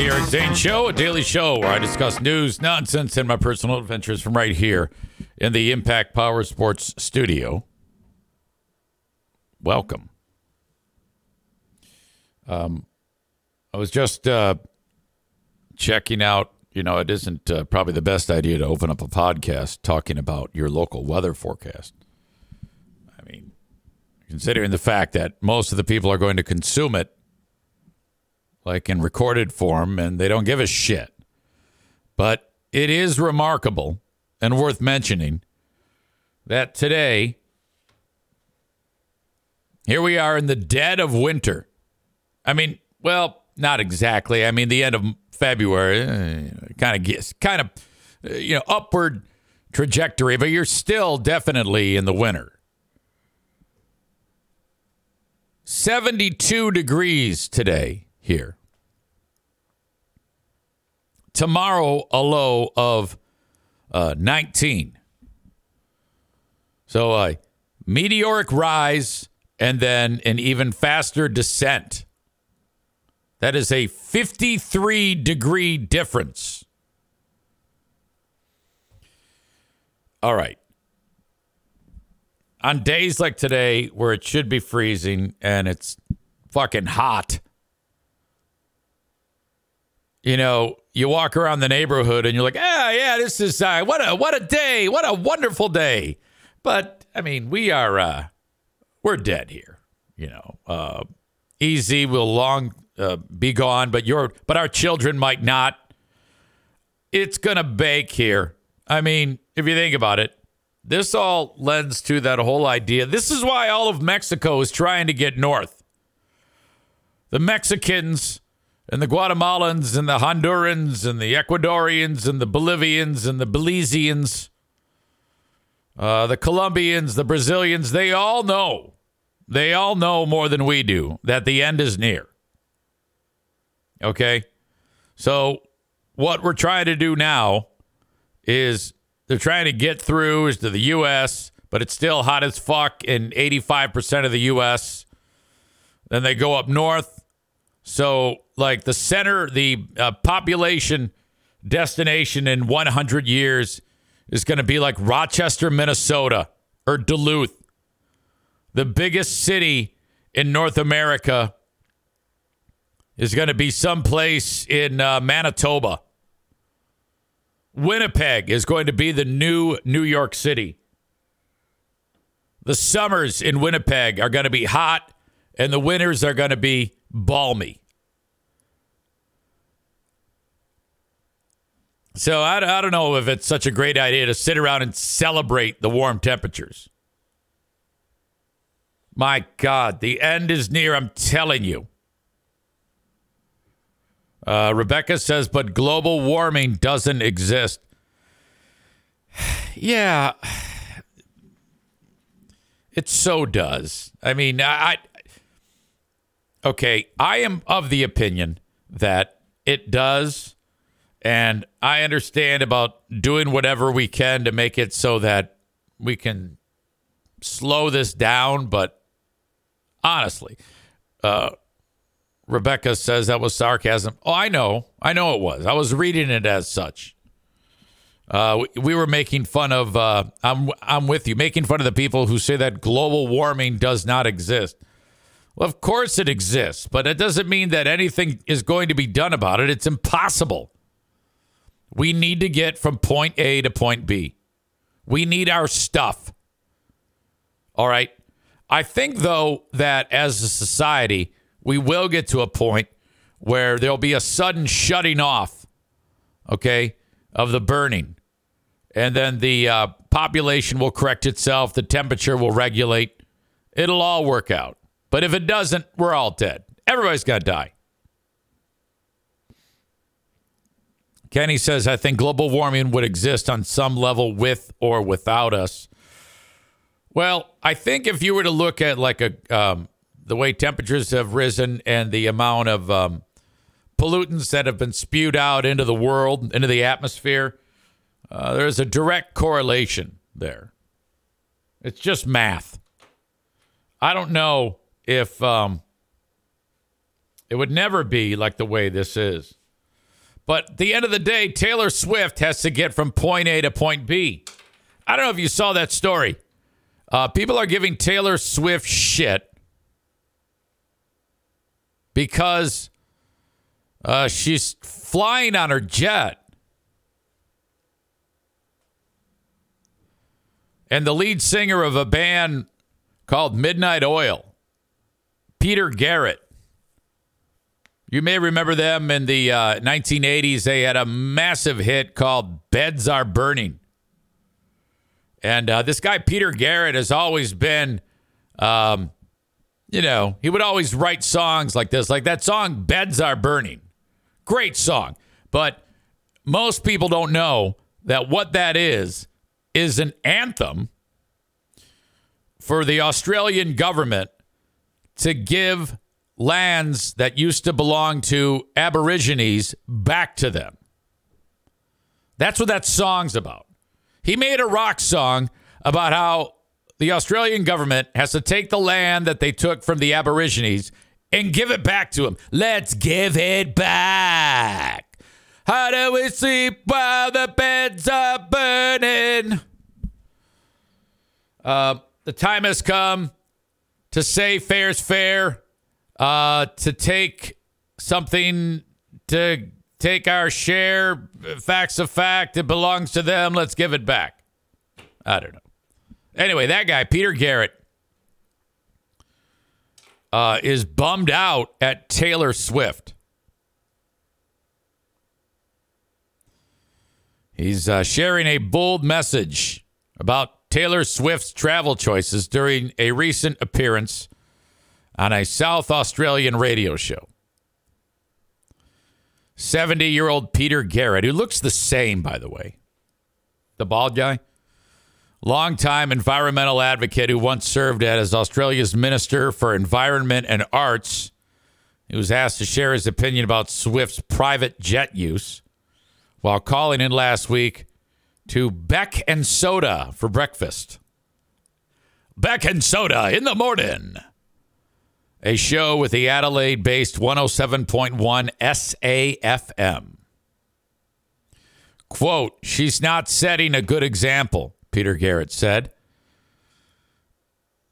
the Eric Zane Show, a daily show where I discuss news, nonsense, and my personal adventures from right here in the Impact Power Sports studio. Welcome. Um, I was just uh, checking out. You know, it isn't uh, probably the best idea to open up a podcast talking about your local weather forecast. I mean, considering the fact that most of the people are going to consume it like in recorded form, and they don't give a shit. But it is remarkable and worth mentioning that today, here we are in the dead of winter. I mean, well, not exactly. I mean, the end of February, kind of gets kind of, uh, you know, upward trajectory, but you're still definitely in the winter. 72 degrees today here. Tomorrow, a low of uh, 19. So a meteoric rise and then an even faster descent. That is a 53 degree difference. All right. On days like today, where it should be freezing and it's fucking hot, you know, you walk around the neighborhood and you're like, ah, yeah, this is uh, what a what a day, what a wonderful day. But I mean, we are uh, we're dead here. You know, uh, EZ will long uh, be gone, but your but our children might not. It's gonna bake here. I mean, if you think about it, this all lends to that whole idea. This is why all of Mexico is trying to get north. The Mexicans and the Guatemalans and the Hondurans and the Ecuadorians and the Bolivians and the Belizeans, uh, the Colombians, the Brazilians, they all know, they all know more than we do that the end is near. Okay? So, what we're trying to do now is they're trying to get through to the U.S., but it's still hot as fuck in 85% of the U.S. Then they go up north. So, like the center, the uh, population destination in 100 years is going to be like Rochester, Minnesota, or Duluth, the biggest city in North America. Is going to be someplace in uh, Manitoba. Winnipeg is going to be the new New York City. The summers in Winnipeg are going to be hot, and the winters are going to be balmy. So I, I don't know if it's such a great idea to sit around and celebrate the warm temperatures. My God, the end is near, I'm telling you. Uh, Rebecca says, but global warming doesn't exist. yeah, it so does. I mean, I, I okay, I am of the opinion that it does and I understand about doing whatever we can to make it so that we can slow this down. But honestly, uh, Rebecca says that was sarcasm. Oh, I know. I know it was. I was reading it as such. Uh, we, we, were making fun of, uh, I'm, I'm with you, making fun of the people who say that global warming does not exist. Well, of course it exists, but it doesn't mean that anything is going to be done about it. It's impossible. We need to get from point A to point B. We need our stuff. All right. I think, though, that as a society, we will get to a point where there'll be a sudden shutting off, okay, of the burning. And then the uh, population will correct itself, the temperature will regulate. It'll all work out. But if it doesn't, we're all dead. Everybody's going to die. Kenny says, I think global warming would exist on some level with or without us. Well, I think if you were to look at like a um, the way temperatures have risen and the amount of um, pollutants that have been spewed out into the world, into the atmosphere, uh, there's a direct correlation there. It's just math. I don't know if um, it would never be like the way this is. But the end of the day, Taylor Swift has to get from point A to point B. I don't know if you saw that story. Uh, people are giving Taylor Swift shit because uh, she's flying on her jet. And the lead singer of a band called Midnight Oil, Peter Garrett. You may remember them in the uh, 1980s. They had a massive hit called Beds Are Burning. And uh, this guy, Peter Garrett, has always been, um, you know, he would always write songs like this, like that song, Beds Are Burning. Great song. But most people don't know that what that is, is an anthem for the Australian government to give lands that used to belong to Aborigines back to them. That's what that song's about. He made a rock song about how the Australian government has to take the land that they took from the Aborigines and give it back to them. Let's give it back. How do we sleep while the beds are burning? Uh, the time has come to say fair's fair, uh, to take something, to take our share, facts of fact, it belongs to them, let's give it back. I don't know. Anyway, that guy, Peter Garrett, uh, is bummed out at Taylor Swift. He's uh, sharing a bold message about Taylor Swift's travel choices during a recent appearance on a South Australian radio show. 70 year old Peter Garrett, who looks the same, by the way, the bald guy, longtime environmental advocate who once served as Australia's Minister for Environment and Arts. He was asked to share his opinion about Swift's private jet use while calling in last week to Beck and Soda for breakfast. Beck and Soda in the morning. A show with the Adelaide based 107.1 SAFM. Quote, she's not setting a good example, Peter Garrett said.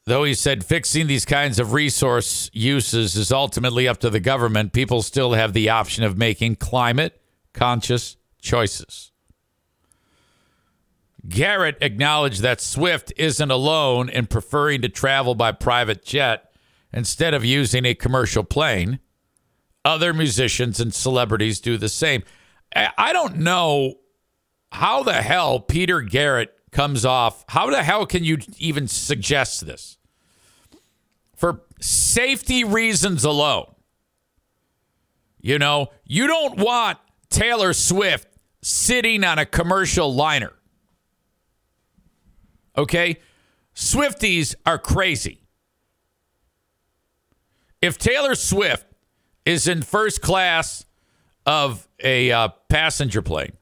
Though he said fixing these kinds of resource uses is ultimately up to the government, people still have the option of making climate conscious choices. Garrett acknowledged that Swift isn't alone in preferring to travel by private jet instead of using a commercial plane. Other musicians and celebrities do the same. I don't know how the hell Peter Garrett comes off. How the hell can you even suggest this? For safety reasons alone. You know, you don't want Taylor Swift sitting on a commercial liner. Okay? Swifties are crazy. If Taylor Swift is in first class of a uh, passenger plane,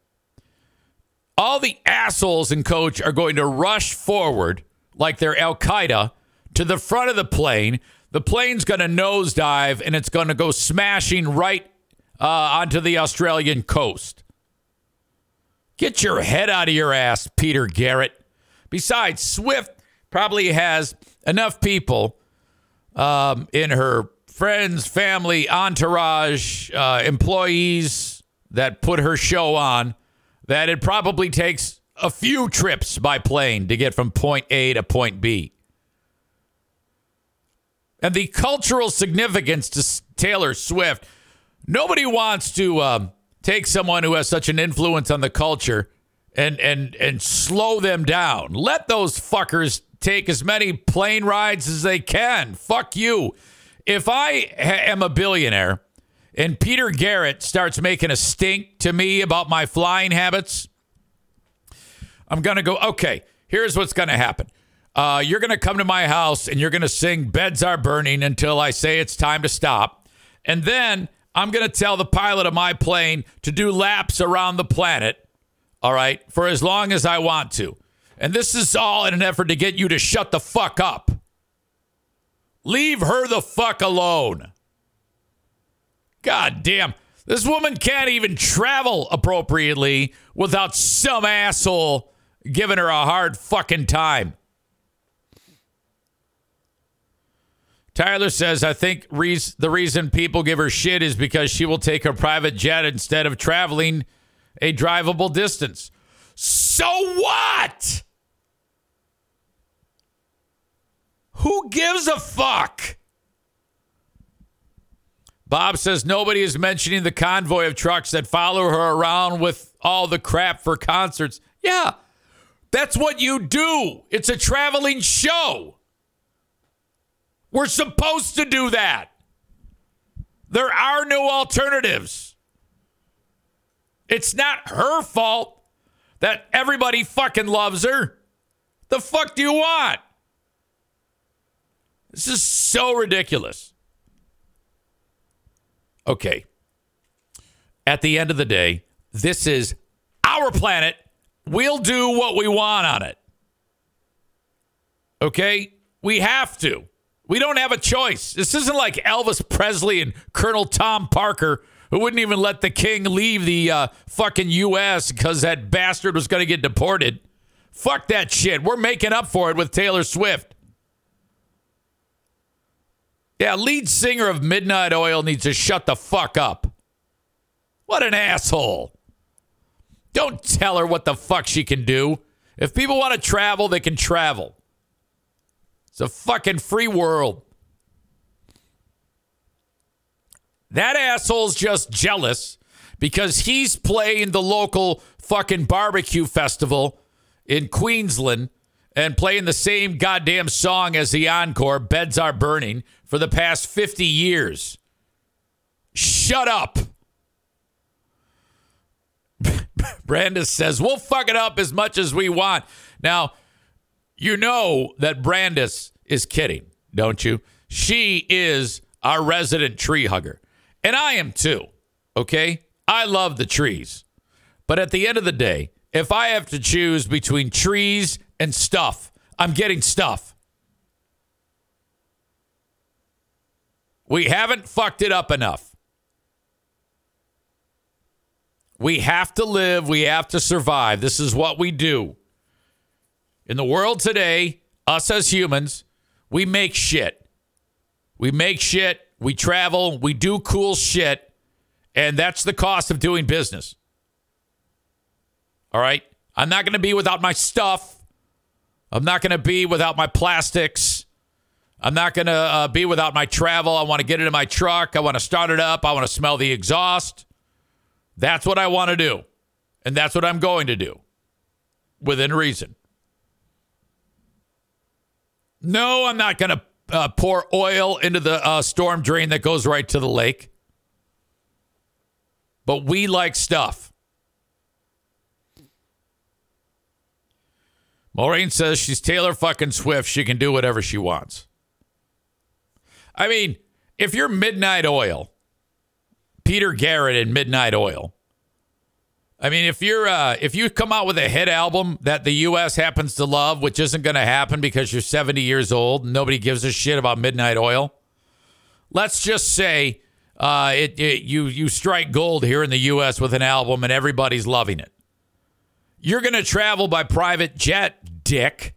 all the assholes in coach are going to rush forward like they're Al Qaeda to the front of the plane. The plane's going to nosedive and it's going to go smashing right uh, onto the Australian coast. Get your head out of your ass, Peter Garrett. Besides, Swift probably has enough people um, in her friends, family, entourage, uh, employees that put her show on that it probably takes a few trips by plane to get from point A to point B. And the cultural significance to Taylor Swift, nobody wants to um, take someone who has such an influence on the culture and and and slow them down. Let those fuckers take as many plane rides as they can. Fuck you. If I am a billionaire and Peter Garrett starts making a stink to me about my flying habits, I'm going to go, okay, here's what's going to happen. Uh, you're going to come to my house and you're going to sing Beds Are Burning until I say it's time to stop. And then I'm going to tell the pilot of my plane to do laps around the planet, all right, for as long as I want to. And this is all in an effort to get you to shut the fuck up. Leave her the fuck alone. God damn. This woman can't even travel appropriately without some asshole giving her a hard fucking time. Tyler says, I think re- the reason people give her shit is because she will take a private jet instead of traveling a drivable distance. So what? Who gives a fuck? Bob says nobody is mentioning the convoy of trucks that follow her around with all the crap for concerts. Yeah, that's what you do. It's a traveling show. We're supposed to do that. There are no alternatives. It's not her fault that everybody fucking loves her. The fuck do you want? This is so ridiculous. Okay. At the end of the day, this is our planet. We'll do what we want on it. Okay? We have to. We don't have a choice. This isn't like Elvis Presley and Colonel Tom Parker, who wouldn't even let the king leave the uh, fucking U.S. because that bastard was going to get deported. Fuck that shit. We're making up for it with Taylor Swift. Yeah, lead singer of Midnight Oil needs to shut the fuck up. What an asshole. Don't tell her what the fuck she can do. If people want to travel, they can travel. It's a fucking free world. That asshole's just jealous because he's playing the local fucking barbecue festival in Queensland and playing the same goddamn song as the encore, Beds Are Burning, for the past 50 years. Shut up. Brandis says, We'll fuck it up as much as we want. Now, you know that Brandis is kidding, don't you? She is our resident tree hugger. And I am too, okay? I love the trees. But at the end of the day, if I have to choose between trees and stuff, I'm getting stuff. We haven't fucked it up enough. We have to live. We have to survive. This is what we do. In the world today, us as humans, we make shit. We make shit. We travel. We do cool shit. And that's the cost of doing business. All right? I'm not going to be without my stuff. I'm not going to be without my plastics. I'm not going to uh, be without my travel. I want to get it in my truck. I want to start it up. I want to smell the exhaust. That's what I want to do. And that's what I'm going to do within reason. No, I'm not going to uh, pour oil into the uh, storm drain that goes right to the lake. But we like stuff. Maureen says she's Taylor fucking Swift. She can do whatever she wants. I mean, if you're Midnight Oil, Peter Garrett and Midnight Oil. I mean, if you're uh, if you come out with a hit album that the U.S. happens to love, which isn't going to happen because you're 70 years old, and nobody gives a shit about Midnight Oil. Let's just say uh, it, it you you strike gold here in the U.S. with an album, and everybody's loving it. You're going to travel by private jet, dick.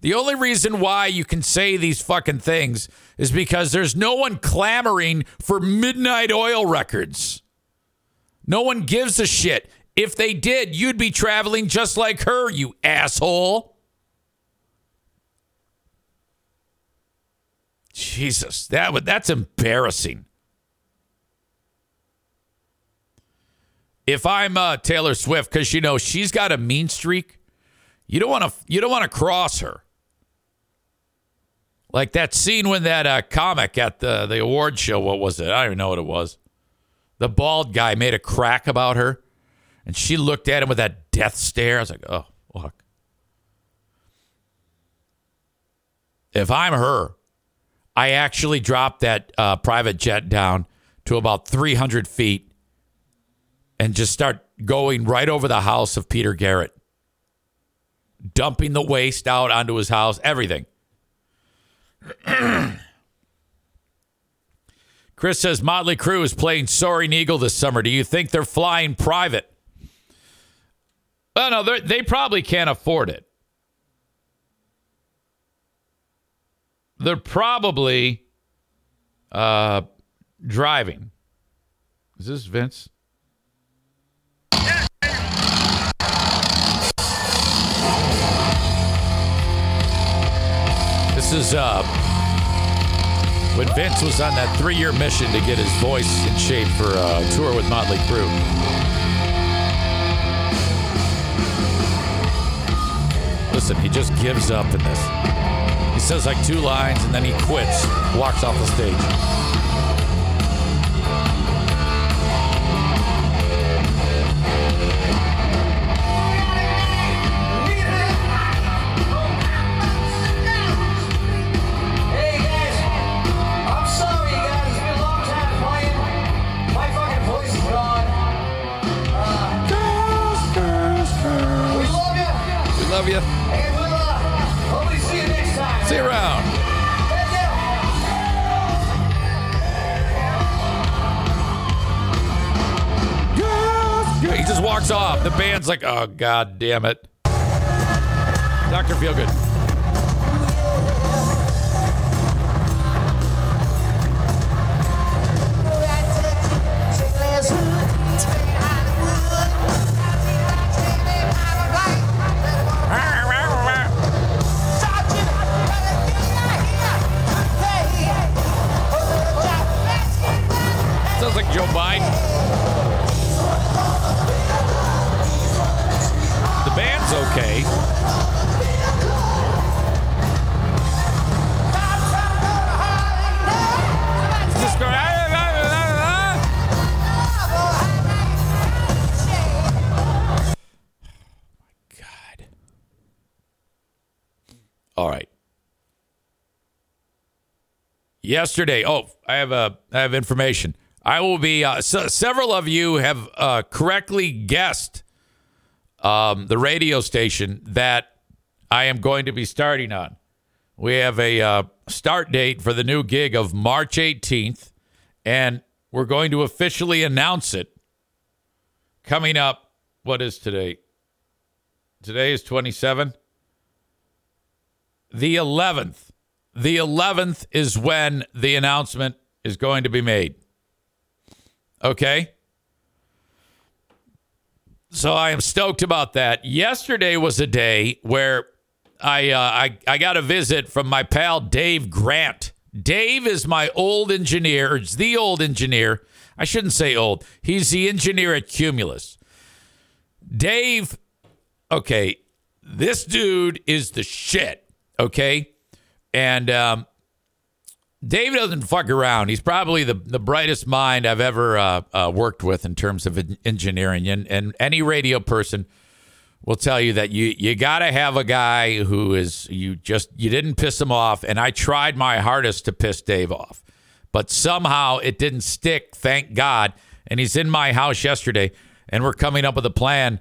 The only reason why you can say these fucking things is because there's no one clamoring for Midnight Oil records. No one gives a shit. If they did, you'd be traveling just like her, you asshole. Jesus, that would that's embarrassing. If I'm uh, Taylor Swift, because you know she's got a mean streak, you don't want to you don't want to cross her. Like that scene when that uh, comic at the, the award show, what was it? I don't even know what it was. The bald guy made a crack about her, and she looked at him with that death stare. I was like, oh, fuck. If I'm her, I actually dropped that uh, private jet down to about 300 feet and just start going right over the house of Peter Garrett, dumping the waste out onto his house, everything. Chris says Motley Crue is playing Soaring Eagle this summer. Do you think they're flying private? Well, no, they probably can't afford it. They're probably uh, driving. Is this Vince? This is uh, when Vince was on that three-year mission to get his voice in shape for a tour with Motley Crue. Listen, he just gives up in this. He says like two lines and then he quits, walks off the stage. The like, oh, god damn it. Dr. Feelgood. Yesterday, oh, I have a I have information. I will be. Uh, several of you have uh, correctly guessed um, the radio station that I am going to be starting on. We have a uh, start date for the new gig of March 18th, and we're going to officially announce it coming up. What is today? Today is 27. The 11th. The 11th is when the announcement is going to be made. Okay. So I am stoked about that. Yesterday was a day where I, uh, I I got a visit from my pal Dave Grant. Dave is my old engineer. It's the old engineer. I shouldn't say old. He's the engineer at Cumulus. Dave, okay, this dude is the shit. Okay, and um, Dave doesn't fuck around. He's probably the, the brightest mind I've ever uh, uh, worked with in terms of engineering. And, and any radio person will tell you that you, you got to have a guy who is, you just, you didn't piss him off. And I tried my hardest to piss Dave off, but somehow it didn't stick. Thank God. And he's in my house yesterday, and we're coming up with a plan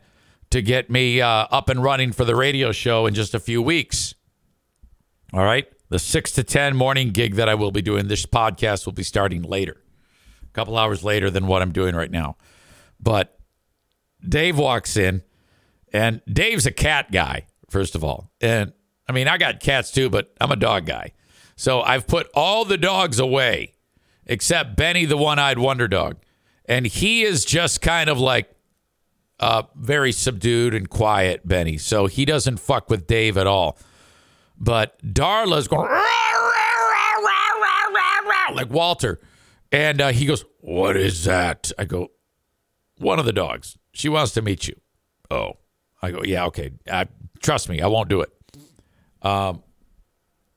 to get me uh, up and running for the radio show in just a few weeks. All right the 6 to 10 morning gig that I will be doing. This podcast will be starting later, a couple hours later than what I'm doing right now. But Dave walks in, and Dave's a cat guy, first of all. And I mean, I got cats too, but I'm a dog guy. So I've put all the dogs away except Benny, the one eyed wonder dog. And he is just kind of like uh, very subdued and quiet, Benny. So he doesn't fuck with Dave at all. But Darla's going like Walter. And uh, he goes, What is that? I go, One of the dogs. She wants to meet you. Oh. I go, Yeah, okay. I, trust me, I won't do it. Um,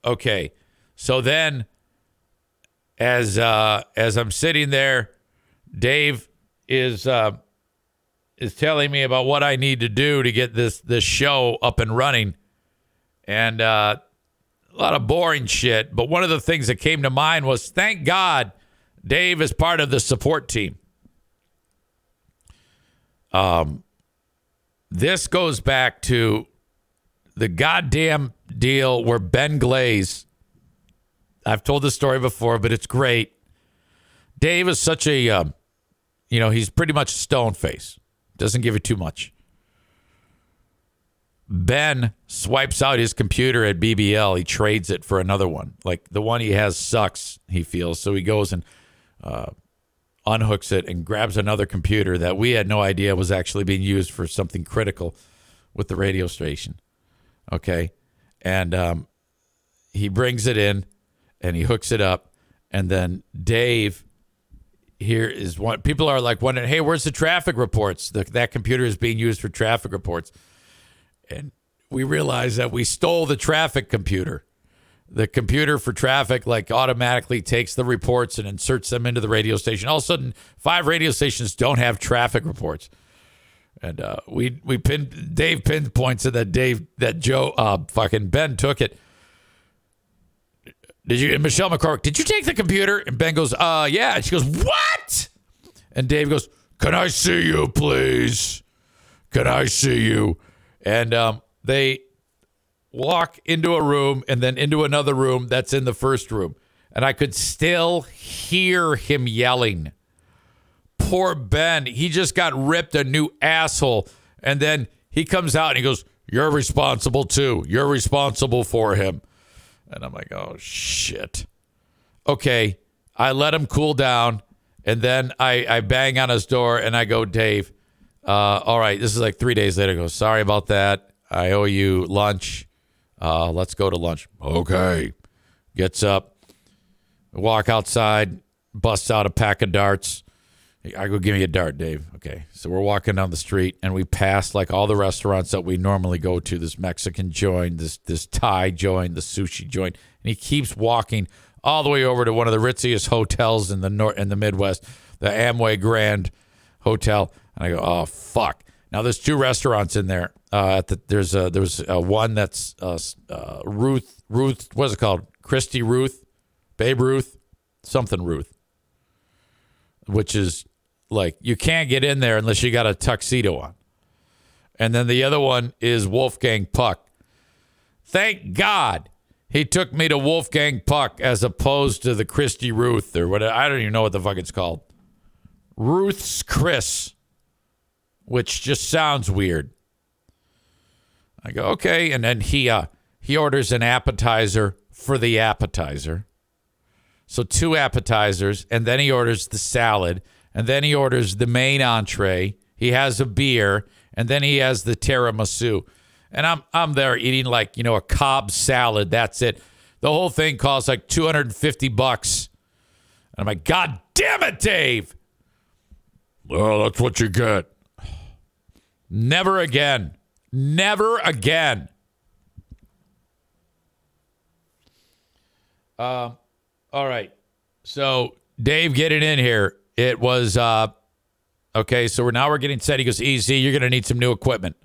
okay. So then, as uh, as I'm sitting there, Dave is uh, is telling me about what I need to do to get this this show up and running and uh, a lot of boring shit. But one of the things that came to mind was thank God Dave is part of the support team. Um, this goes back to the goddamn deal where Ben Glaze, I've told this story before, but it's great. Dave is such a, um, you know, he's pretty much stone face. Doesn't give it too much. Ben swipes out his computer at BBL. He trades it for another one. Like the one he has sucks, he feels. So he goes and uh, unhooks it and grabs another computer that we had no idea was actually being used for something critical with the radio station. Okay. And um, he brings it in and he hooks it up. And then Dave here is one people are like wondering, hey, where's the traffic reports? The, that computer is being used for traffic reports. And we realize that we stole the traffic computer. The computer for traffic like automatically takes the reports and inserts them into the radio station. All of a sudden, five radio stations don't have traffic reports. And uh, we we pinned Dave pinpoints it that Dave that Joe uh fucking Ben took it. Did you and Michelle McCormick, did you take the computer? And Ben goes, uh yeah. And she goes, What? And Dave goes, Can I see you, please? Can I see you? And um, they walk into a room and then into another room that's in the first room. And I could still hear him yelling poor Ben. He just got ripped a new asshole. And then he comes out and he goes, You're responsible too. You're responsible for him. And I'm like, Oh, shit. Okay. I let him cool down. And then I, I bang on his door and I go, Dave, uh, all right. This is like three days later. Go, Sorry about that. I owe you lunch. Uh, let's go to lunch. Okay. Gets up, walk outside, busts out a pack of darts I go, give me a dart, Dave. Okay. So we're walking down the street and we pass like all the restaurants that we normally go to this Mexican joint, this this Thai joint, the sushi joint. And he keeps walking all the way over to one of the ritziest hotels in the north in the Midwest, the Amway Grand Hotel. And I go, oh fuck. Now there's two restaurants in there. Uh, at the, there's a, there's a one that's uh, uh, Ruth Ruth what's it called? Christy Ruth, Babe Ruth, something Ruth, which is like you can't get in there unless you got a tuxedo on. And then the other one is Wolfgang Puck. Thank God he took me to Wolfgang Puck as opposed to the Christy Ruth or what I don't even know what the fuck it's called. Ruth's Chris, which just sounds weird. I go, okay, and then he uh he orders an appetizer for the appetizer. So two appetizers, and then he orders the salad and then he orders the main entree. He has a beer, and then he has the tiramisu. And I'm I'm there eating like you know a Cobb salad. That's it. The whole thing costs like 250 bucks. And I'm like, God damn it, Dave. Well, that's what you get. Never again. Never again. Um, all right. So, Dave, get it in here. It was uh, okay. So we're now we're getting set. He goes, EZ. You're going to need some new equipment.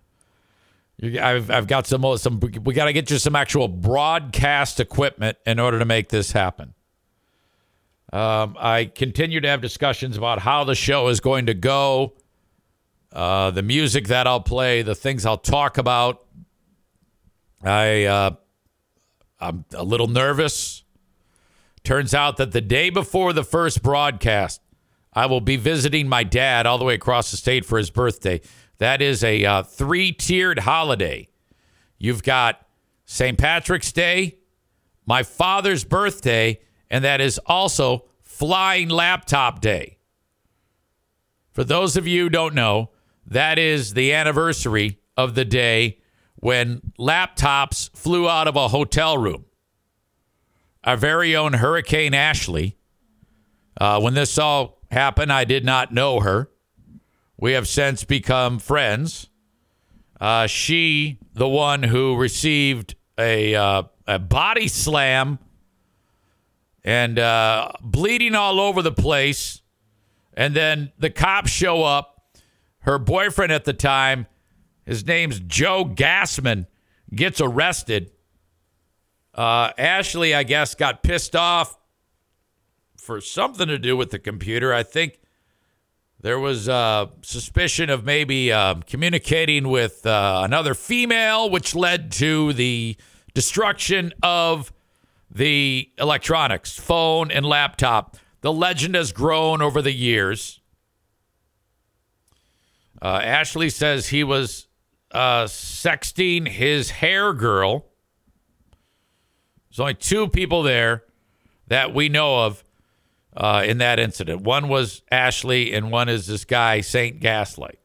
I've I've got some some. We got to get you some actual broadcast equipment in order to make this happen. Um, I continue to have discussions about how the show is going to go, uh, the music that I'll play, the things I'll talk about. I uh, I'm a little nervous. Turns out that the day before the first broadcast, I will be visiting my dad all the way across the state for his birthday. That is a uh, three tiered holiday. You've got St. Patrick's Day, my father's birthday, and that is also Flying Laptop Day. For those of you who don't know, that is the anniversary of the day when laptops flew out of a hotel room. Our very own Hurricane Ashley, uh, when this all happened. I did not know her. We have since become friends. Uh, she, the one who received a, uh, a body slam and uh, bleeding all over the place. And then the cops show up. Her boyfriend at the time, his name's Joe Gassman, gets arrested. Uh, Ashley, I guess, got pissed off for something to do with the computer. I think there was uh, suspicion of maybe uh, communicating with uh, another female, which led to the destruction of the electronics, phone and laptop. The legend has grown over the years. Uh, Ashley says he was uh, sexting his hair girl. There's only two people there that we know of uh, in that incident. One was Ashley, and one is this guy, Saint Gaslight.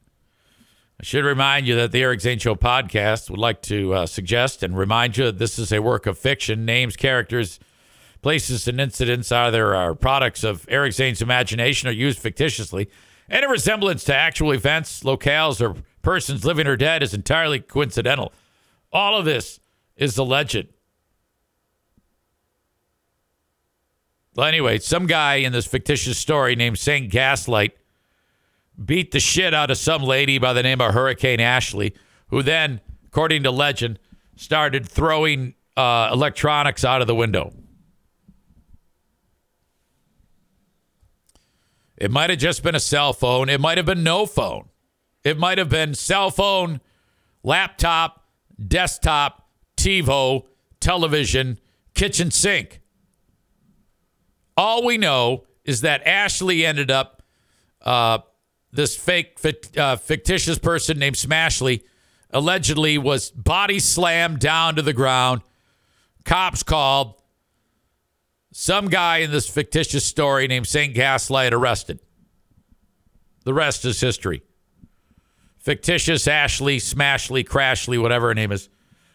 I should remind you that the Eric Zane Show podcast would like to uh, suggest and remind you that this is a work of fiction. Names, characters, places, and incidents either are products of Eric Zane's imagination or used fictitiously. Any resemblance to actual events, locales, or persons living or dead is entirely coincidental. All of this is alleged. Well, anyway, some guy in this fictitious story named Saint Gaslight beat the shit out of some lady by the name of Hurricane Ashley, who then, according to legend, started throwing uh, electronics out of the window. It might have just been a cell phone. It might have been no phone. It might have been cell phone, laptop, desktop, TiVo, television, kitchen sink. All we know is that Ashley ended up uh, this fake uh, fictitious person named Smashley allegedly was body slammed down to the ground. Cops called. Some guy in this fictitious story named St. Gaslight arrested. The rest is history. Fictitious Ashley, Smashley, Crashly, whatever her name is,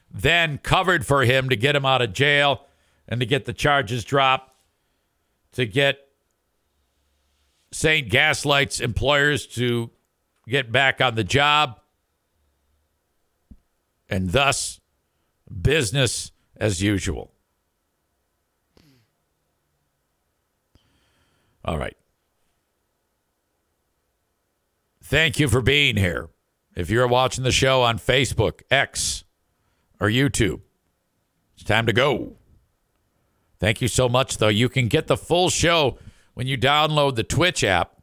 then covered for him to get him out of jail and to get the charges dropped, to get St. Gaslight's employers to get back on the job, and thus business as usual. All right. Thank you for being here. If you're watching the show on Facebook, X, or YouTube, it's time to go. Thank you so much, though. You can get the full show when you download the Twitch app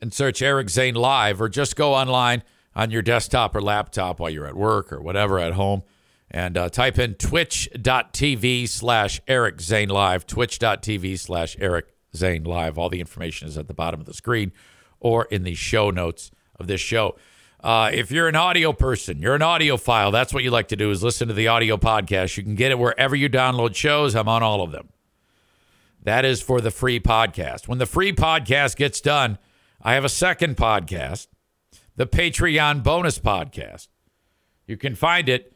and search Eric Zane Live, or just go online on your desktop or laptop while you're at work or whatever at home and uh, type in twitch.tv slash Eric Zane Live, twitch.tv slash Eric Zane Live. All the information is at the bottom of the screen or in the show notes of this show. Uh, if you're an audio person, you're an audiophile, that's what you like to do is listen to the audio podcast. You can get it wherever you download shows. I'm on all of them. That is for the free podcast. When the free podcast gets done, I have a second podcast, the Patreon bonus podcast. You can find it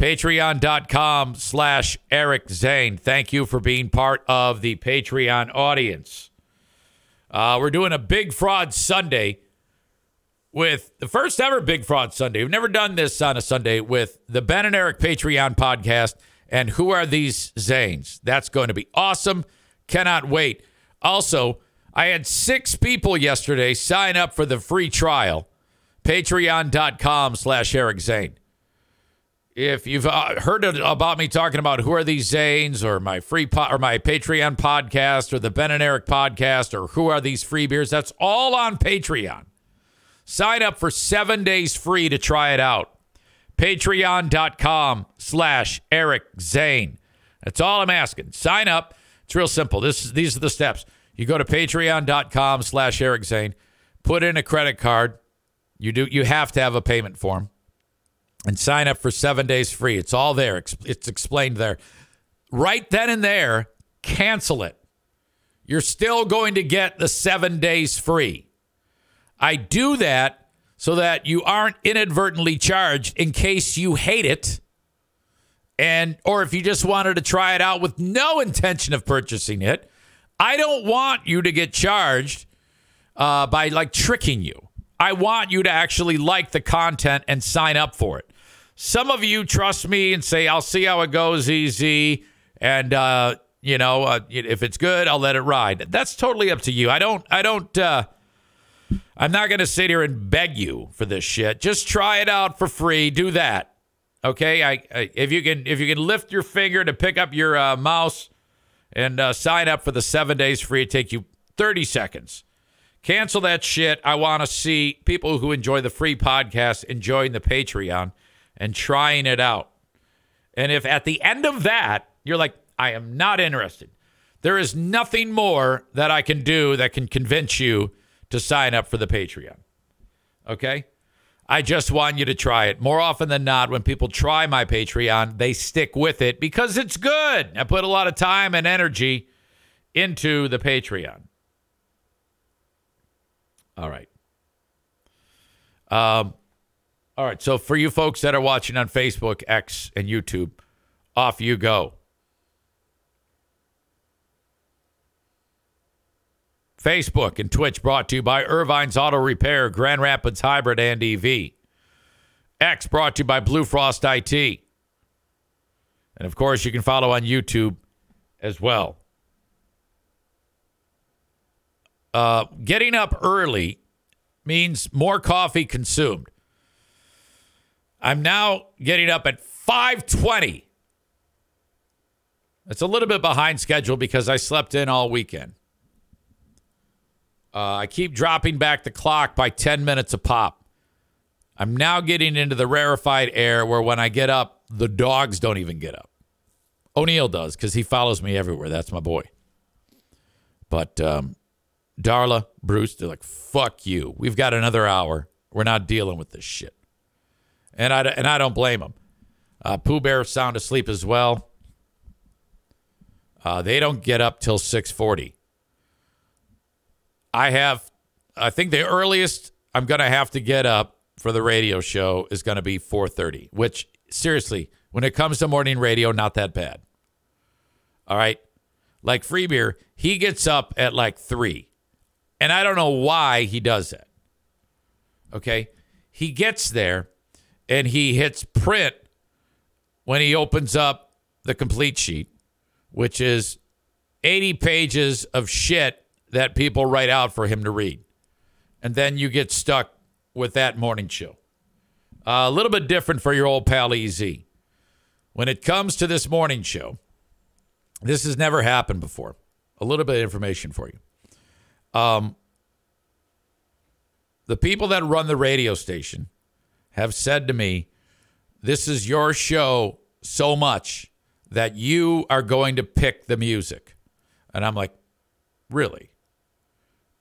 patreon.com slash Eric Zane. Thank you for being part of the Patreon audience. Uh, we're doing a Big Fraud Sunday with the first ever Big Fraud Sunday. We've never done this on a Sunday with the Ben and Eric Patreon podcast and Who Are These Zanes? That's going to be awesome. Cannot wait. Also, I had six people yesterday sign up for the free trial. Patreon.com slash Eric Zane. If you've uh, heard about me talking about who are these Zanes or my free po- or my Patreon podcast or the Ben and Eric podcast or who are these free beers, that's all on Patreon. Sign up for seven days free to try it out. Patreon.com slash Eric Zane. That's all I'm asking. Sign up. It's real simple. This these are the steps. You go to patreon.com slash Eric Zane, put in a credit card. You do you have to have a payment form and sign up for seven days free. It's all there. It's explained there. Right then and there, cancel it. You're still going to get the seven days free. I do that so that you aren't inadvertently charged in case you hate it and or if you just wanted to try it out with no intention of purchasing it, I don't want you to get charged uh, by like tricking you. I want you to actually like the content and sign up for it. Some of you trust me and say, "I'll see how it goes, EZ," and uh, you know, uh, if it's good, I'll let it ride. That's totally up to you. I don't. I don't. Uh, I'm not going to sit here and beg you for this shit. Just try it out for free. Do that. Okay, I, I, if you can if you can lift your finger to pick up your uh, mouse and uh, sign up for the seven days free, it take you thirty seconds. Cancel that shit. I want to see people who enjoy the free podcast enjoying the Patreon and trying it out. And if at the end of that you're like, I am not interested, There is nothing more that I can do that can convince you to sign up for the Patreon. Okay? I just want you to try it. More often than not, when people try my Patreon, they stick with it because it's good. I put a lot of time and energy into the Patreon. All right. Um, all right. So for you folks that are watching on Facebook, X, and YouTube, off you go. Facebook and Twitch brought to you by Irvine's Auto Repair, Grand Rapids Hybrid and EV. X brought to you by Blue Frost IT. And of course, you can follow on YouTube as well. Uh, getting up early means more coffee consumed. I'm now getting up at 5:20. It's a little bit behind schedule because I slept in all weekend. Uh, I keep dropping back the clock by 10 minutes a pop. I'm now getting into the rarefied air where when I get up, the dogs don't even get up. O'Neill does because he follows me everywhere. That's my boy. But um, Darla, Bruce, they're like, fuck you. We've got another hour. We're not dealing with this shit. And I, and I don't blame them. Uh, Pooh Bear sound asleep as well. Uh, they don't get up till 640. I have, I think the earliest I'm going to have to get up for the radio show is going to be 4:30. Which seriously, when it comes to morning radio, not that bad. All right, like Free Beer, he gets up at like three, and I don't know why he does that. Okay, he gets there, and he hits print when he opens up the complete sheet, which is 80 pages of shit that people write out for him to read. And then you get stuck with that morning show. Uh, a little bit different for your old pal EZ. When it comes to this morning show, this has never happened before. A little bit of information for you. Um, the people that run the radio station have said to me, This is your show so much that you are going to pick the music. And I'm like, Really?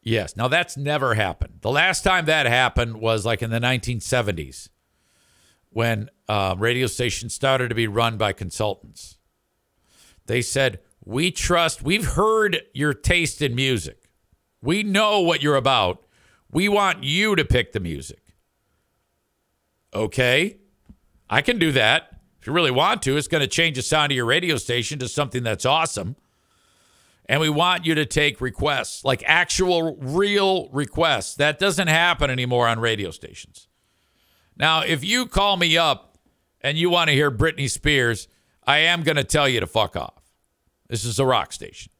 Yes. Now that's never happened. The last time that happened was like in the 1970s when uh, radio stations started to be run by consultants. They said, We trust, we've heard your taste in music. We know what you're about. We want you to pick the music. Okay. I can do that. If you really want to, it's going to change the sound of your radio station to something that's awesome. And we want you to take requests, like actual, real requests. That doesn't happen anymore on radio stations. Now, if you call me up and you want to hear Britney Spears, I am going to tell you to fuck off. This is a rock station.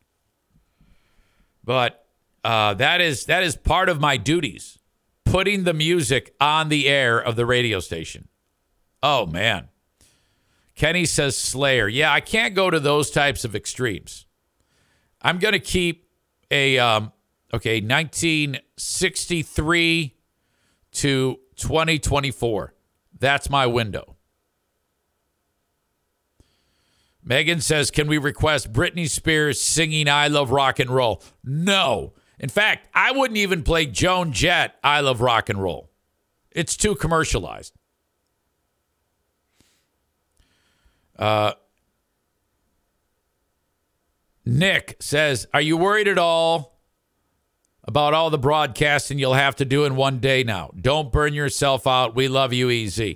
But uh, that is that is part of my duties, putting the music on the air of the radio station. Oh man, Kenny says Slayer. Yeah, I can't go to those types of extremes. I'm going to keep a um, okay 1963 to 2024. That's my window. Megan says, "Can we request Britney Spears singing I Love Rock and Roll?" No. In fact, I wouldn't even play Joan Jett I Love Rock and Roll. It's too commercialized. Uh, Nick says, Are you worried at all about all the broadcasting you'll have to do in one day now? Don't burn yourself out. We love you, EZ.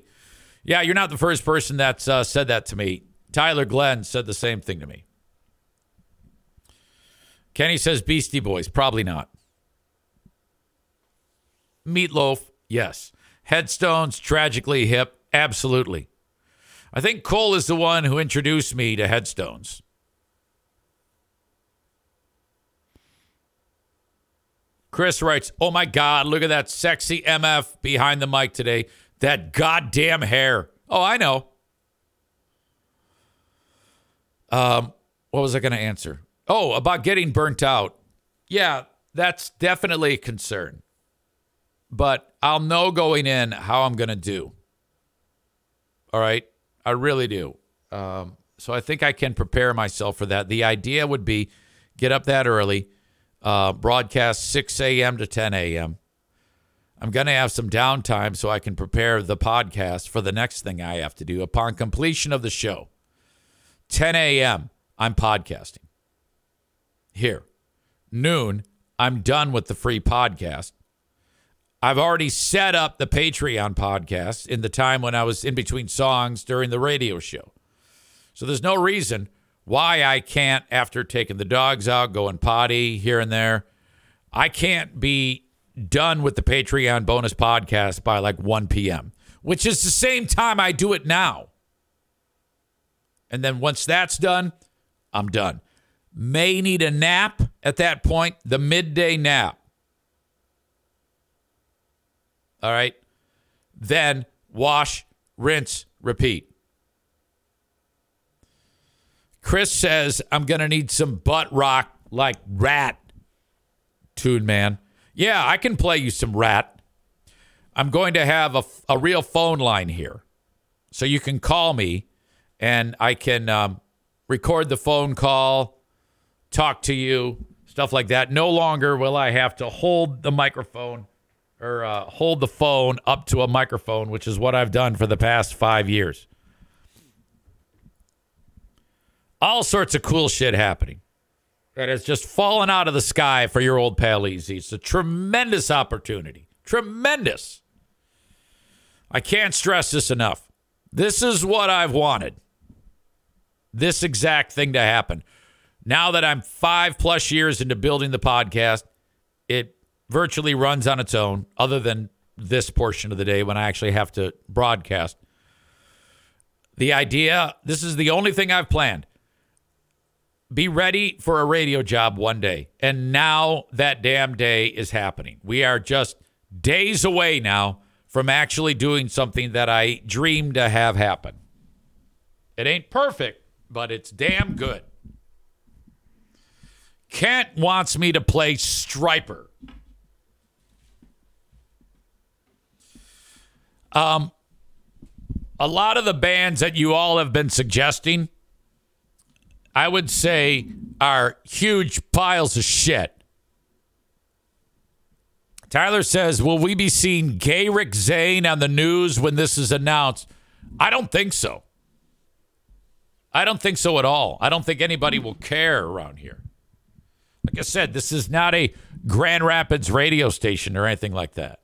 Yeah, you're not the first person that's uh, said that to me. Tyler Glenn said the same thing to me. Kenny says Beastie Boys. Probably not. Meatloaf, yes. Headstones, tragically hip. Absolutely. I think Cole is the one who introduced me to headstones. Chris writes, Oh my God, look at that sexy MF behind the mic today. That goddamn hair. Oh, I know. Um, what was I going to answer? Oh, about getting burnt out. Yeah, that's definitely a concern. But I'll know going in how I'm going to do. All right. I really do. Um, so I think I can prepare myself for that. The idea would be get up that early, uh, broadcast 6 a.m. to 10 a.m. I'm going to have some downtime so I can prepare the podcast for the next thing I have to do. Upon completion of the show, 10 a.m., I'm podcasting. Here, noon, I'm done with the free podcast. I've already set up the Patreon podcast in the time when I was in between songs during the radio show. So there's no reason why I can't, after taking the dogs out, going potty here and there, I can't be done with the Patreon bonus podcast by like 1 p.m., which is the same time I do it now. And then once that's done, I'm done. May need a nap at that point, the midday nap. All right. Then wash, rinse, repeat. Chris says, I'm going to need some butt rock like Ratt. tune, man. Yeah, I can play you some Ratt. I'm going to have a, a real phone line here. So you can call me and I can um, record the phone call, talk to you, stuff like that. No longer will I have to hold the microphone or uh, hold the phone up to a microphone, which is what I've done for the past five years. All sorts of cool shit happening that has just fallen out of the sky for your old pal EZ. It's a tremendous opportunity. Tremendous. I can't stress this enough. This is what I've wanted. This exact thing to happen. Now that I'm five plus years into building the podcast, it virtually runs on its own, other than this portion of the day when I actually have to broadcast. The idea this is the only thing I've planned. Be ready for a radio job one day. And now that damn day is happening. We are just days away now from actually doing something that I dreamed to have happen. It ain't perfect, but it's damn good. Kent wants me to play Stryper. Um, a lot of the bands that you all have been suggesting, I would say, are huge piles of shit. Tyler says, Will we be seeing gay Rick Zane on the news when this is announced? I don't think so. I don't think so at all. I don't think anybody will care around here. Like I said, this is not a Grand Rapids radio station or anything like that.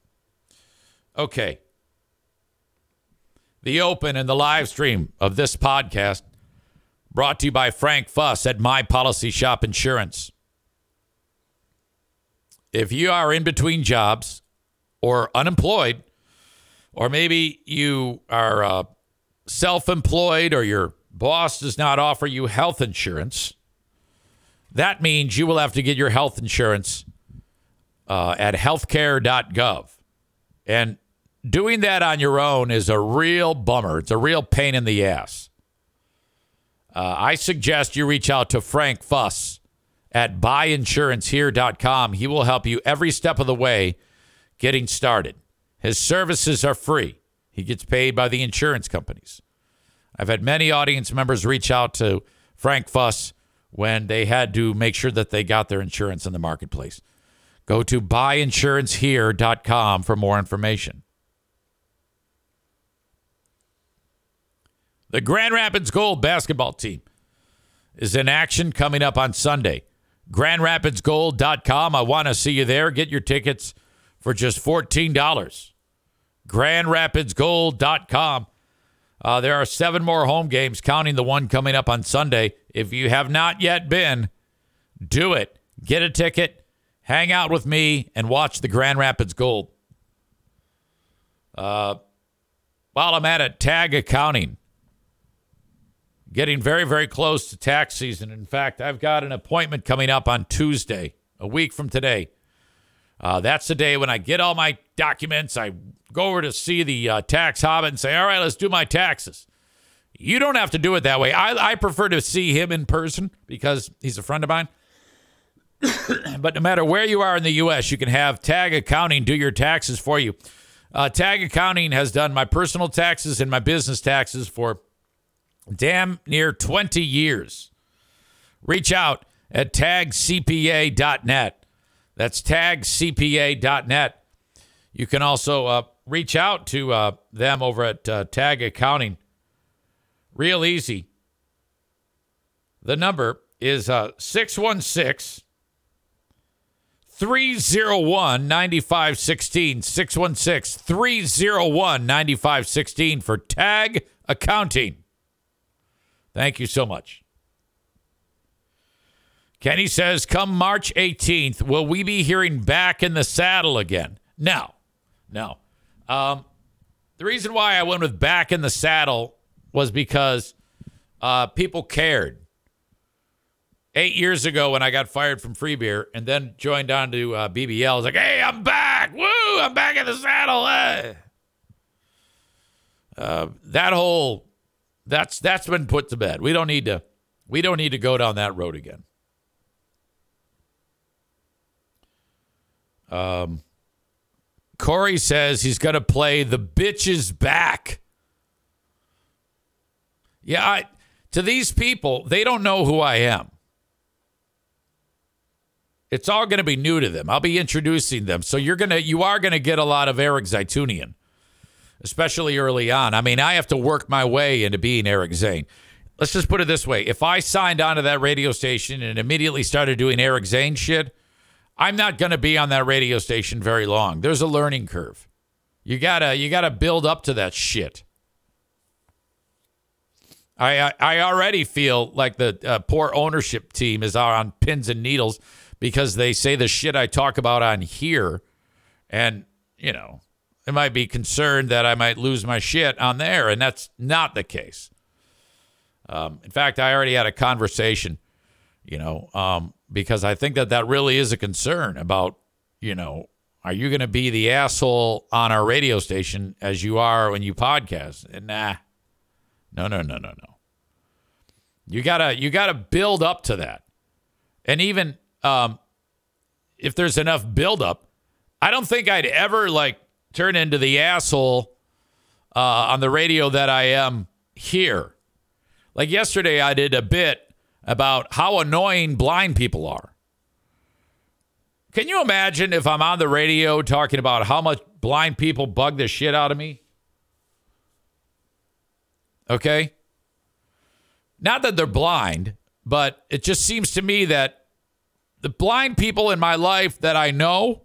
Okay the open and the live stream of this podcast brought to you by Frank Fuss at My Policy Shop Insurance. If you are in between jobs or unemployed, or maybe you are uh, self employed or your boss does not offer you health insurance, that means you will have to get your health insurance uh, at healthcare.gov. And doing that on your own is a real bummer. It's a real pain in the ass. Uh, I suggest you reach out to Frank Fuss at buyinsurancehere.com. He will help you every step of the way getting started. His services are free. He gets paid by the insurance companies. I've had many audience members reach out to Frank Fuss when they had to make sure that they got their insurance in the marketplace. Go to buyinsurancehere.com for more information. The Grand Rapids Gold basketball team is in action coming up on Sunday. GrandRapidsGold.com. I want to see you there. Get your tickets for just $14. GrandRapidsGold.com. Uh, there are seven more home games, counting the one coming up on Sunday. If you have not yet been, do it. Get a ticket, hang out with me, and watch the Grand Rapids Gold. Uh, while I'm at it, tag accounting getting very, very close to tax season. In fact, I've got an appointment coming up on Tuesday, a week from today. Uh, that's the day when I get all my documents. I go over to see the uh, tax hobbit and say, all right, let's do my taxes. You don't have to do it that way. I, I prefer to see him in person because he's a friend of mine. but no matter where you are in the U.S., you can have Tag Accounting do your taxes for you. Uh, Tag Accounting has done my personal taxes and my business taxes for damn near 20 years. Reach out at tagcpa.net. That's tagcpa.net. You can also uh, reach out to uh, them over at uh, Tag Accounting. Real easy. The number is uh, 616 301 9516. 616 301 9516 for Tag Accounting. Thank you so much. Kenny says, come March 18th, will we be hearing back in the saddle again? No, no. Um, the reason why I went with back in the saddle was because uh, people cared. Eight years ago, when I got fired from Free Beer and then joined on to uh, BBL, I was like, hey, I'm back. Woo, I'm back in the saddle. Hey. Uh, that whole that's that's been put to bed. We don't need to we don't need to go down that road again. Um, Corey says he's going to play the bitches back. Yeah, I, to these people, they don't know who I am. It's all going to be new to them. I'll be introducing them. So you're going to you are going to get a lot of Eric Zaitunian, especially early on. I mean, I have to work my way into being Eric Zane. Let's just put it this way. If I signed onto that radio station and immediately started doing Eric Zane shit, I'm not going to be on that radio station very long. There's a learning curve. You gotta you gotta build up to that shit. I I, I already feel like the uh, poor ownership team is on pins and needles because they say the shit I talk about on here, and you know they might be concerned that I might lose my shit on there, and that's not the case. Um, in fact, I already had a conversation, you know, um, because I think that that really is a concern about, you know, are you going to be the asshole on our radio station as you are when you podcast? And nah, no, no, no, no, no. You gotta you gotta build up to that, and even um, if there's enough build up, I don't think I'd ever like turn into the asshole uh, on the radio that I am here. Like yesterday, I did a bit about how annoying blind people are. Can you imagine if I'm on the radio talking about how much blind people bug the shit out of me? Okay? Not that they're blind, but it just seems to me that the blind people in my life that I know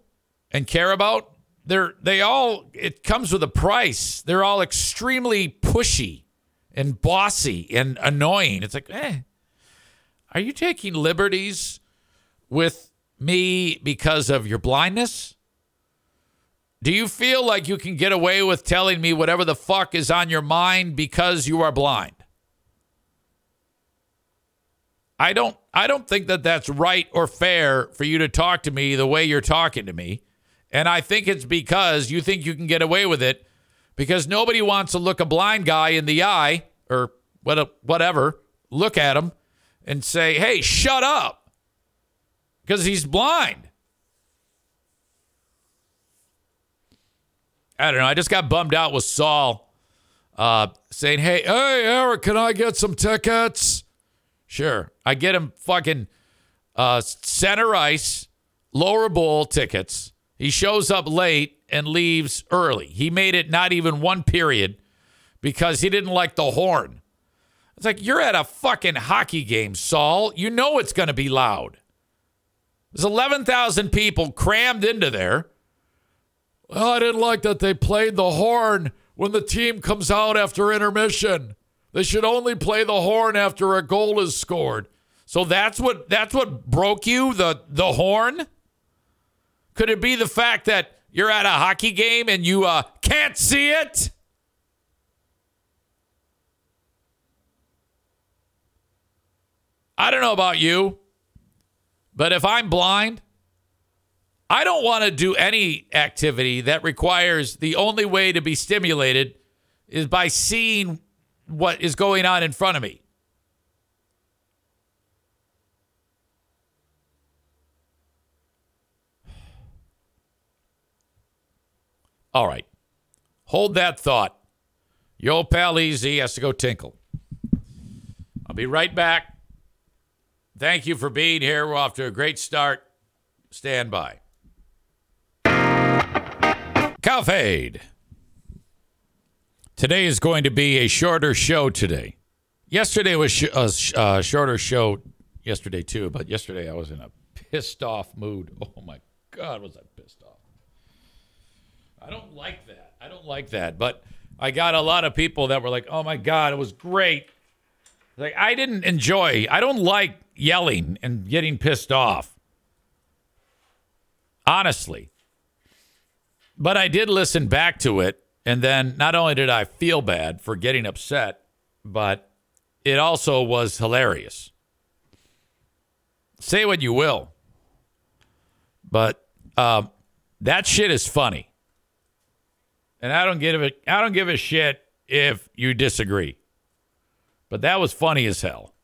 and care about, they're they all it comes with a price. They're all extremely pushy and bossy and annoying. It's like, eh, are you taking liberties with me because of your blindness? Do you feel like you can get away with telling me whatever the fuck is on your mind because you are blind? I don't I don't think that that's right or fair for you to talk to me the way you're talking to me. And I think it's because you think you can get away with it because nobody wants to look a blind guy in the eye or whatever, look at him and say, hey, shut up, because he's blind. I don't know. I just got bummed out with Saul uh, saying, hey, hey, Eric, can I get some tickets? Sure. I get him fucking uh, center ice, lower bowl tickets. He shows up late and leaves early. He made it not even one period because he didn't like the horn. It's like you're at a fucking hockey game, Saul. You know it's going to be loud. There's 11,000 people crammed into there. Well, I didn't like that they played the horn when the team comes out after intermission. They should only play the horn after a goal is scored. So that's what that's what broke you, the the horn? Could it be the fact that you're at a hockey game and you uh, can't see it? I don't know about you, but if I'm blind, I don't want to do any activity that requires the only way to be stimulated is by seeing what is going on in front of me. All right. Hold that thought. Your pal EZ has to go tinkle. I'll be right back. Thank you for being here. We're off to a great start. Stand by. Calfade. Today is going to be a shorter show today. Yesterday was sh- a sh- uh, shorter show yesterday too, but yesterday I was in a pissed off mood. Oh my God, was I pissed off? I don't like that. I don't like that. But I got a lot of people that were like, oh my God, it was great. Like, I didn't enjoy, I don't like yelling and getting pissed off. Honestly. But I did listen back to it. And then not only did I feel bad for getting upset, but it also was hilarious. Say what you will. But um, that shit is funny. And I don't give a I don't give a shit if you disagree. But that was funny as hell.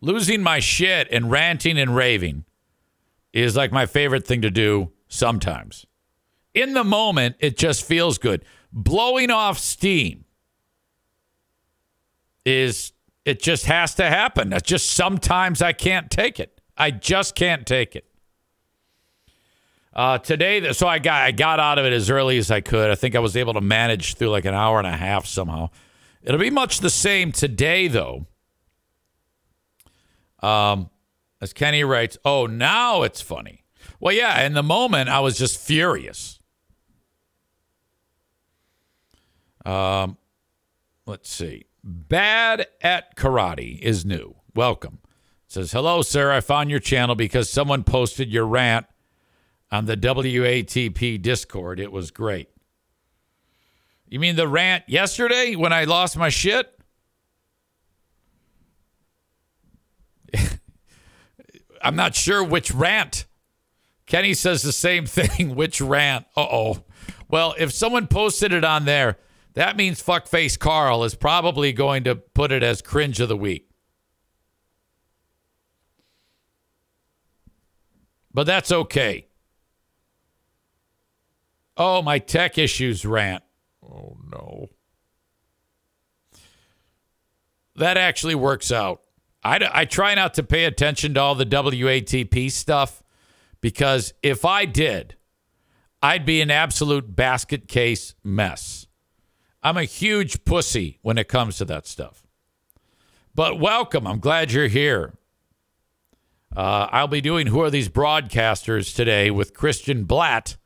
Losing my shit and ranting and raving is like my favorite thing to do sometimes. In the moment, it just feels good. Blowing off steam is it just has to happen. It's just sometimes I can't take it. I just can't take it. Uh, today, so I got I got out of it as early as I could. I think I was able to manage through like an hour and a half somehow. It'll be much the same today, though. Um, as Kenny writes, oh, now it's funny. Well, yeah, in the moment, I was just furious. Um, let's see. Bad at Karate is new. Welcome. It says, hello, sir. I found your channel because someone posted your rant on the WATP Discord. It was great. You mean the rant yesterday when I lost my shit? I'm not sure which rant. Kenny says the same thing. which rant? Uh oh. Well, if someone posted it on there, that means fuckface Carl is probably going to put it as cringe of the week. But that's okay. Oh, my tech issues rant. Oh, no. That actually works out. I, I try not to pay attention to all the WATP stuff because if I did, I'd be an absolute basket case mess. I'm a huge pussy when it comes to that stuff. But welcome. I'm glad you're here. Uh, I'll be doing Who Are These Broadcasters today with Christian Blatt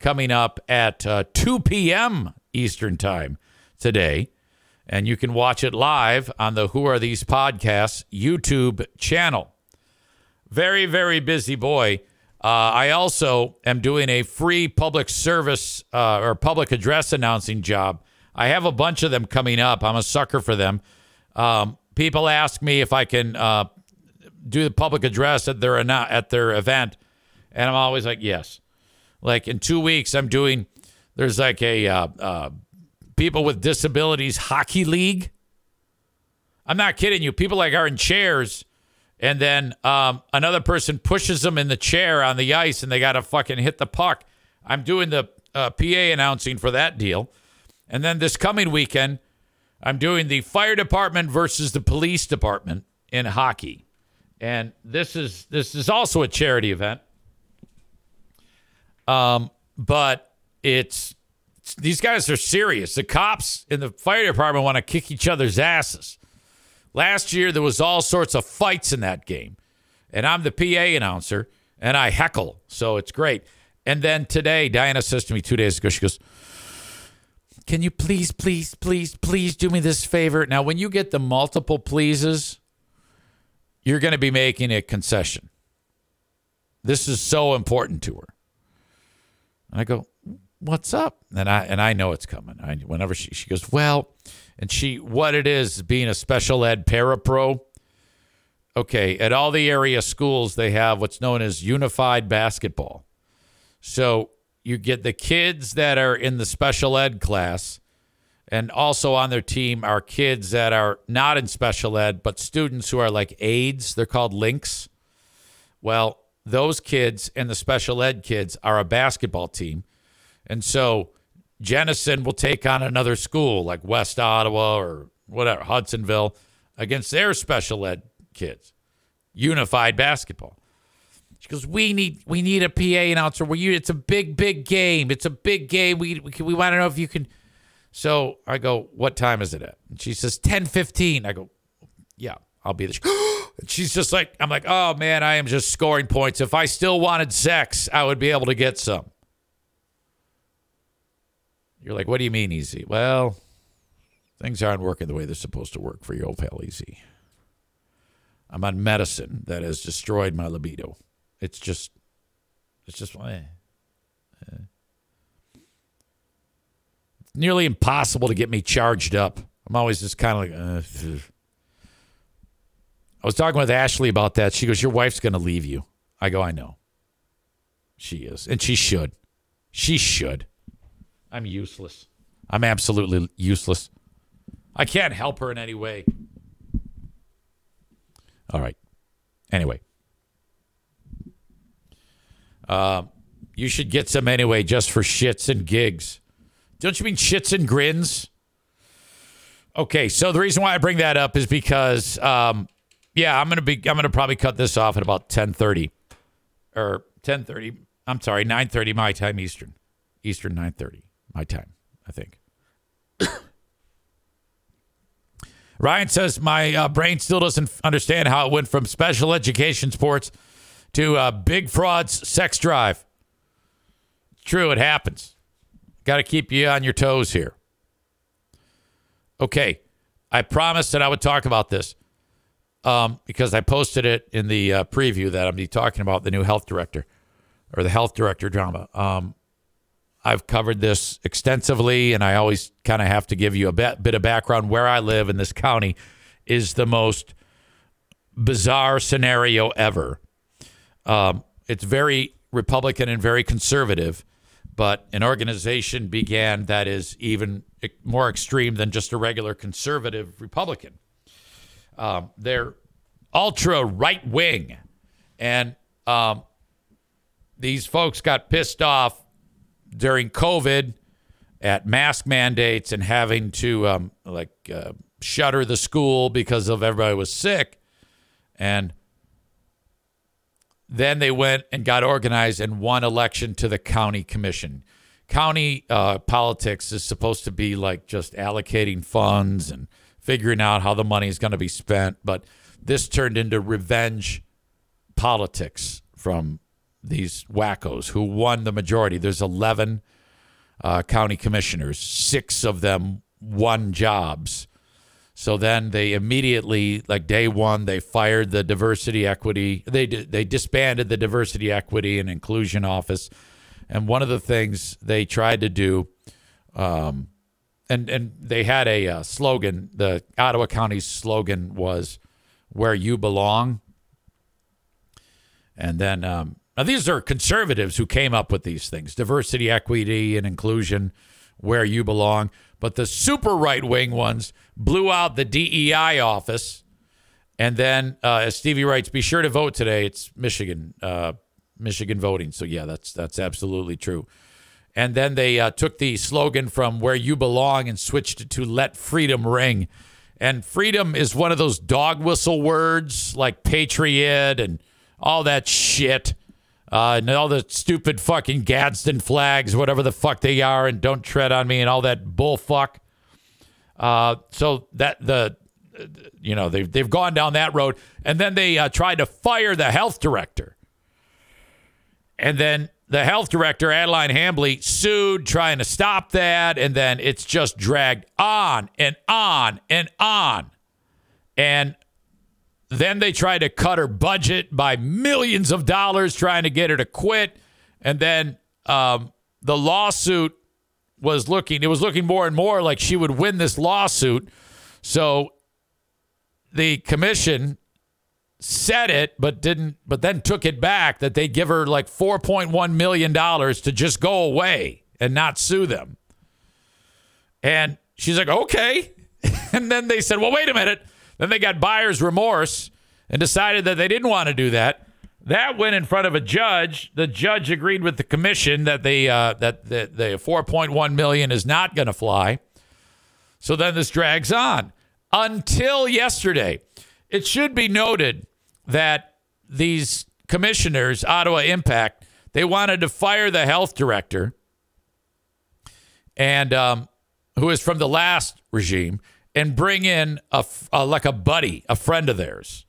coming up at uh, 2 p.m. Eastern Time today. And you can watch it live on the Who Are These Podcasts YouTube channel. Very, very busy boy. Uh, I also am doing a free public service uh, or public address announcing job. I have a bunch of them coming up. I'm a sucker for them. Um, people ask me if I can uh, do the public address at their at their event, and I'm always like, yes. Like in two weeks, I'm doing. There's like a uh, uh, people with disabilities hockey league. I'm not kidding you. People like are in chairs, and then um, another person pushes them in the chair on the ice, and they got to fucking hit the puck. I'm doing the uh, PA announcing for that deal, and then this coming weekend, I'm doing the fire department versus the police department in hockey, and this is this is also a charity event. Um, but it's, it's these guys are serious. The cops in the fire department want to kick each other's asses. Last year there was all sorts of fights in that game, and I'm the PA announcer and I heckle, so it's great. And then today, Diana says to me two days ago, she goes, "Can you please, please, please, please do me this favor?" Now, when you get the multiple pleases, you're going to be making a concession. This is so important to her. And I go, what's up? And I and I know it's coming. I, whenever she she goes, well, and she what it is being a special ed parapro. Okay, at all the area schools they have what's known as unified basketball. So you get the kids that are in the special ed class and also on their team are kids that are not in special ed but students who are like aides, they're called links. Well, those kids and the special ed kids are a basketball team. And so Jenison will take on another school like West Ottawa or whatever, Hudsonville, against their special ed kids, unified basketball. She goes, "We need we need a PA announcer. We you, it's a big big game. It's a big game. We we, we want to know if you can." So I go, "What time is it at?" And she says, "10:15." I go, "Yeah, I'll be there." She's just like, I'm like, "Oh man, I am just scoring points. If I still wanted sex, I would be able to get some." You're like, "What do you mean, EZ?" Well, things aren't working the way they're supposed to work for your old pal EZ. I'm on medicine that has destroyed my libido. It's just, it's just, eh. Eh. It's nearly impossible to get me charged up. I'm always just kind of like, uh, I was talking with Ashley about that. She goes, Your wife's going to leave you. I go, I know. She is. And she should. She should. I'm useless. I'm absolutely useless. I can't help her in any way. All right. Anyway. Uh, you should get some anyway, just for shits and gigs. Don't you mean shits and grins? Okay, so the reason why I bring that up is because, um, yeah, I'm gonna be, I'm gonna probably cut this off at about 10:30 or 10:30. I'm sorry, 9:30 my time Eastern, Eastern 9:30 my time, I think. Ryan says my uh, brain still doesn't understand how it went from special education sports to uh, big frauds sex drive. True, it happens. Got to keep you on your toes here. Okay, I promised that I would talk about this um, because I posted it in the uh, preview that I'm be talking about the new health director or the health director drama. Um, I've covered this extensively, and I always kind of have to give you a bit, bit of background. Where I live in this county is the most bizarre scenario ever. Um, it's very Republican and very conservative, but an organization began that is even more extreme than just a regular conservative Republican. Um, they're ultra right wing, and um, these folks got pissed off during COVID at mask mandates and having to um, like uh, shutter the school because of everybody was sick, and then they went and got organized and won election to the county commission. County uh, politics is supposed to be like just allocating funds and figuring out how the money is going to be spent, but this turned into revenge politics from these wackos who won the majority. There's 11 uh, county commissioners, six of them won jobs. So then they immediately, like day one, they fired the diversity equity. They they disbanded the diversity equity and inclusion office. And one of the things they tried to do, um, and and they had a uh, slogan. The Ottawa County's slogan was "Where you belong." And then um, now, these are conservatives who came up with these things diversity, equity, and inclusion, where you belong. But the super right wing ones blew out the DEI office. And then, uh, as Stevie writes, be sure to vote today. It's Michigan, uh, Michigan voting. So, yeah, that's, that's absolutely true. And then they uh, took the slogan from where you belong and switched it to let freedom ring. And freedom is one of those dog whistle words like patriot and all that shit uh, and all the stupid fucking Gadsden flags, whatever the fuck they are, and don't tread on me, and all that bullfuck. Uh, so that the, you know, they've they've gone down that road, and then they uh, tried to fire the health director, and then the health director Adeline Hambley sued, trying to stop that, and then it's just dragged on and on and on, and then they tried to cut her budget by millions of dollars, trying to get her to quit. And then um, the lawsuit was looking, it was looking more and more like she would win this lawsuit. So the commission said it, but didn't, but then took it back that they'd give her like $4.1 million to just go away and not sue them. And she's like, okay. and then they said, well, wait a minute. Then they got buyer's remorse and decided that they didn't want to do that. That went in front of a judge. The judge agreed with the commission that the uh, that the, the 4.1 million is not going to fly. So then this drags on. until yesterday. It should be noted that these commissioners, Ottawa Impact, they wanted to fire the health director, and um, who is from the last regime, and bring in a, a like a buddy, a friend of theirs.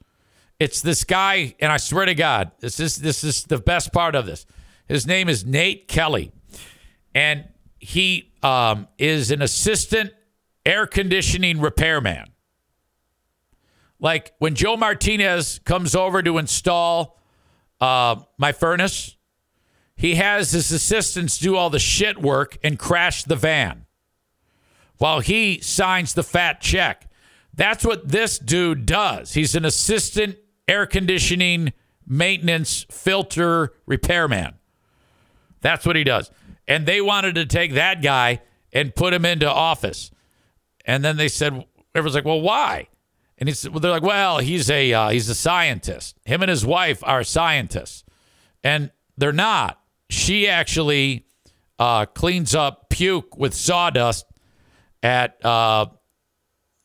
It's this guy, and I swear to God, this is this is the best part of this. His name is Nate Kelly, and he um, is an assistant air conditioning repairman. Like when Joe Martinez comes over to install uh, my furnace, he has his assistants do all the shit work and crash the van while he signs the fat check. That's what this dude does. He's an assistant air conditioning maintenance filter repairman. That's what he does. And they wanted to take that guy and put him into office. And then they said, everyone's like, well, why? And well, they're like, well, he's a uh, he's a scientist. Him and his wife are scientists, and they're not. She actually uh, cleans up puke with sawdust at uh,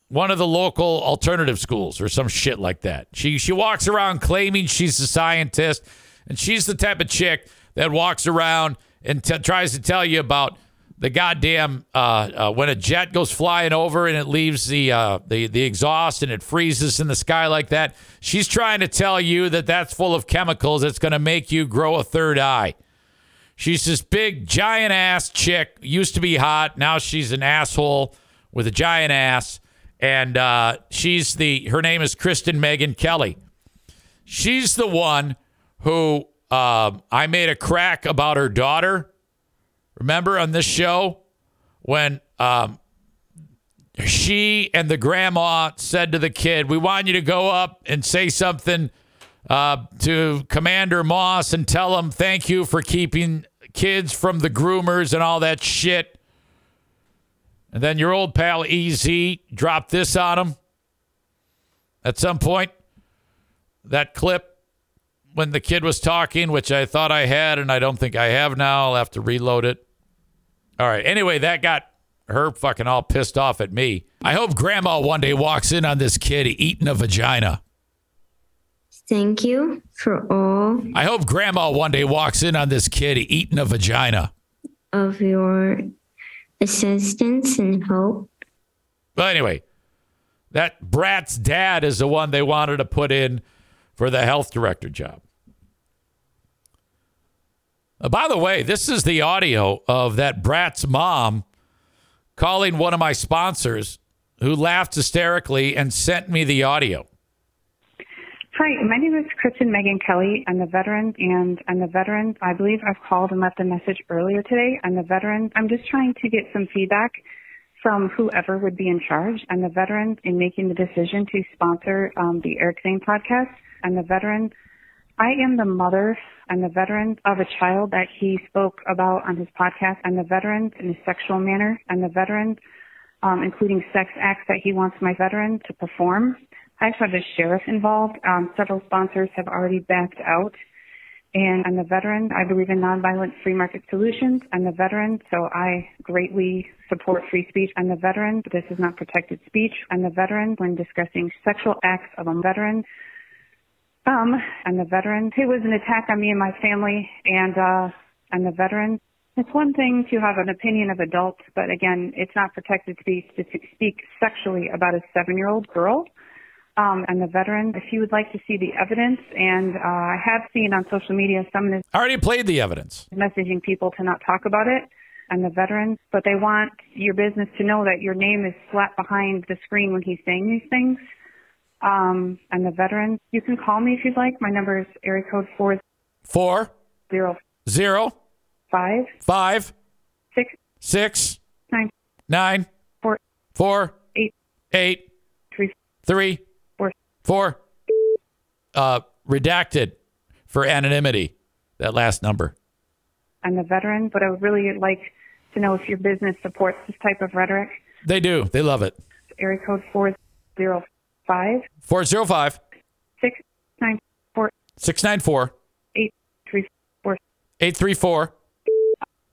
one of the local alternative schools or some shit like that. She she walks around claiming she's a scientist, and she's the type of chick that walks around and t- tries to tell you about the goddamn uh, uh, when a jet goes flying over and it leaves the uh, the the exhaust and it freezes in the sky like that. She's trying to tell you that that's full of chemicals that's going to make you grow a third eye. She's this big giant ass chick. Used to be hot. Now she's an asshole with a giant ass. And uh, she's the her name is Kristen Meghan Kelly. She's the one who uh, I made a crack about her daughter Remember on this show when um, she and the grandma said to the kid, We want you to go up and say something uh, to Commander Moss and tell him thank you for keeping kids from the groomers and all that shit. And then your old pal EZ dropped this on him at some point. That clip when the kid was talking, which I thought I had and I don't think I have now. I'll have to reload it. All right. Anyway, that got her fucking all pissed off at me. I hope grandma one day walks in on this kid eating a vagina. Thank you for all. I hope grandma one day walks in on this kid eating a vagina. Of your assistance and hope. Well, anyway, that brat's dad is the one they wanted to put in for the health director job. Uh, by the way, this is the audio of that brat's mom calling one of my sponsors who laughed hysterically and sent me the audio. Hi, my name is Kristen Meghan Kelly. I'm the veteran, and I'm the veteran. I believe I've called and left a message earlier today. I'm the veteran. I'm just trying to get some feedback from whoever would be in charge. I'm the veteran in making the decision to sponsor um, the Eric Zane podcast. I'm the veteran I am the mother and the veteran of a child that he spoke about on his podcast. I'm the veteran in a sexual manner. I'm the veteran, um, including sex acts that he wants my veteran to perform. I also have the sheriff involved. Um, several sponsors have already backed out. And I'm the veteran. I believe in nonviolent free market solutions. I'm the veteran, so I greatly support free speech. I'm the veteran, this is not protected speech. I'm the veteran when discussing sexual acts of a veteran. Um, I'm a veteran. It was an attack on me and my family, and uh, I'm a veteran. It's one thing to have an opinion of adults, but again, it's not protected speech to speak sexually about a seven-year-old girl. Um, I'm a veteran. If you would like to see the evidence, and uh, I have seen on social media some of I already played the evidence. Messaging people to not talk about it. I'm the veteran, but they want your business to know that your name is slapped behind the screen when he's saying these things. Um, I'm a veteran. You can call me if you'd like. My number is area code four four zero zero five five six six nine nine four four eight eight three three four four. Uh, redacted for anonymity. That last number. I'm a veteran, but I would really like to know if your business supports this type of rhetoric. They do. They love it. Area code four zero five four zero five six nine four six nine four eight three four eight three four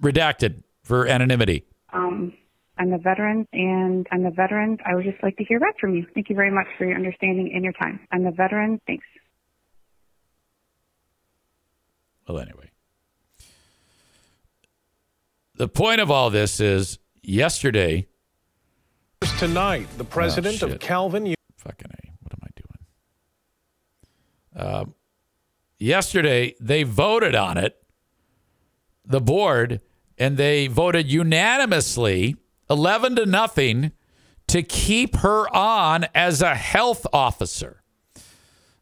redacted for anonymity. Um, I'm the veteran, and I'm the veteran. I would just like to hear back from you. Thank you very much for your understanding and your time. I'm the veteran. thanks. Well, anyway, the point of all this is yesterday. Tonight, the president Oh, of shit. Calvin. Fucking A. What am I doing? Um, yesterday, they voted on it, the board, and they voted unanimously, 11 to nothing, to keep her on as a health officer.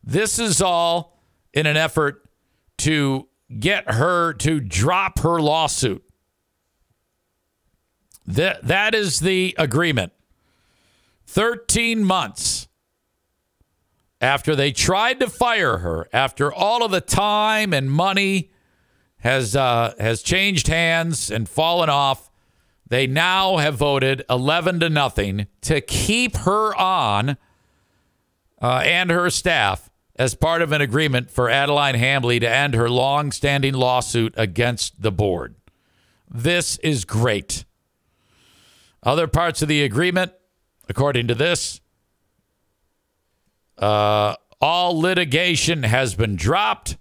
This is all in an effort to get her to drop her lawsuit. That, that is the agreement. 13 months after they tried to fire her, after all of the time and money has uh, has changed hands and fallen off, they now have voted 11 to nothing to keep her on uh, and her staff as part of an agreement for Adeline Hambley to end her long-standing lawsuit against the board. This is great. Other parts of the agreement, according to this, uh, all litigation has been dropped.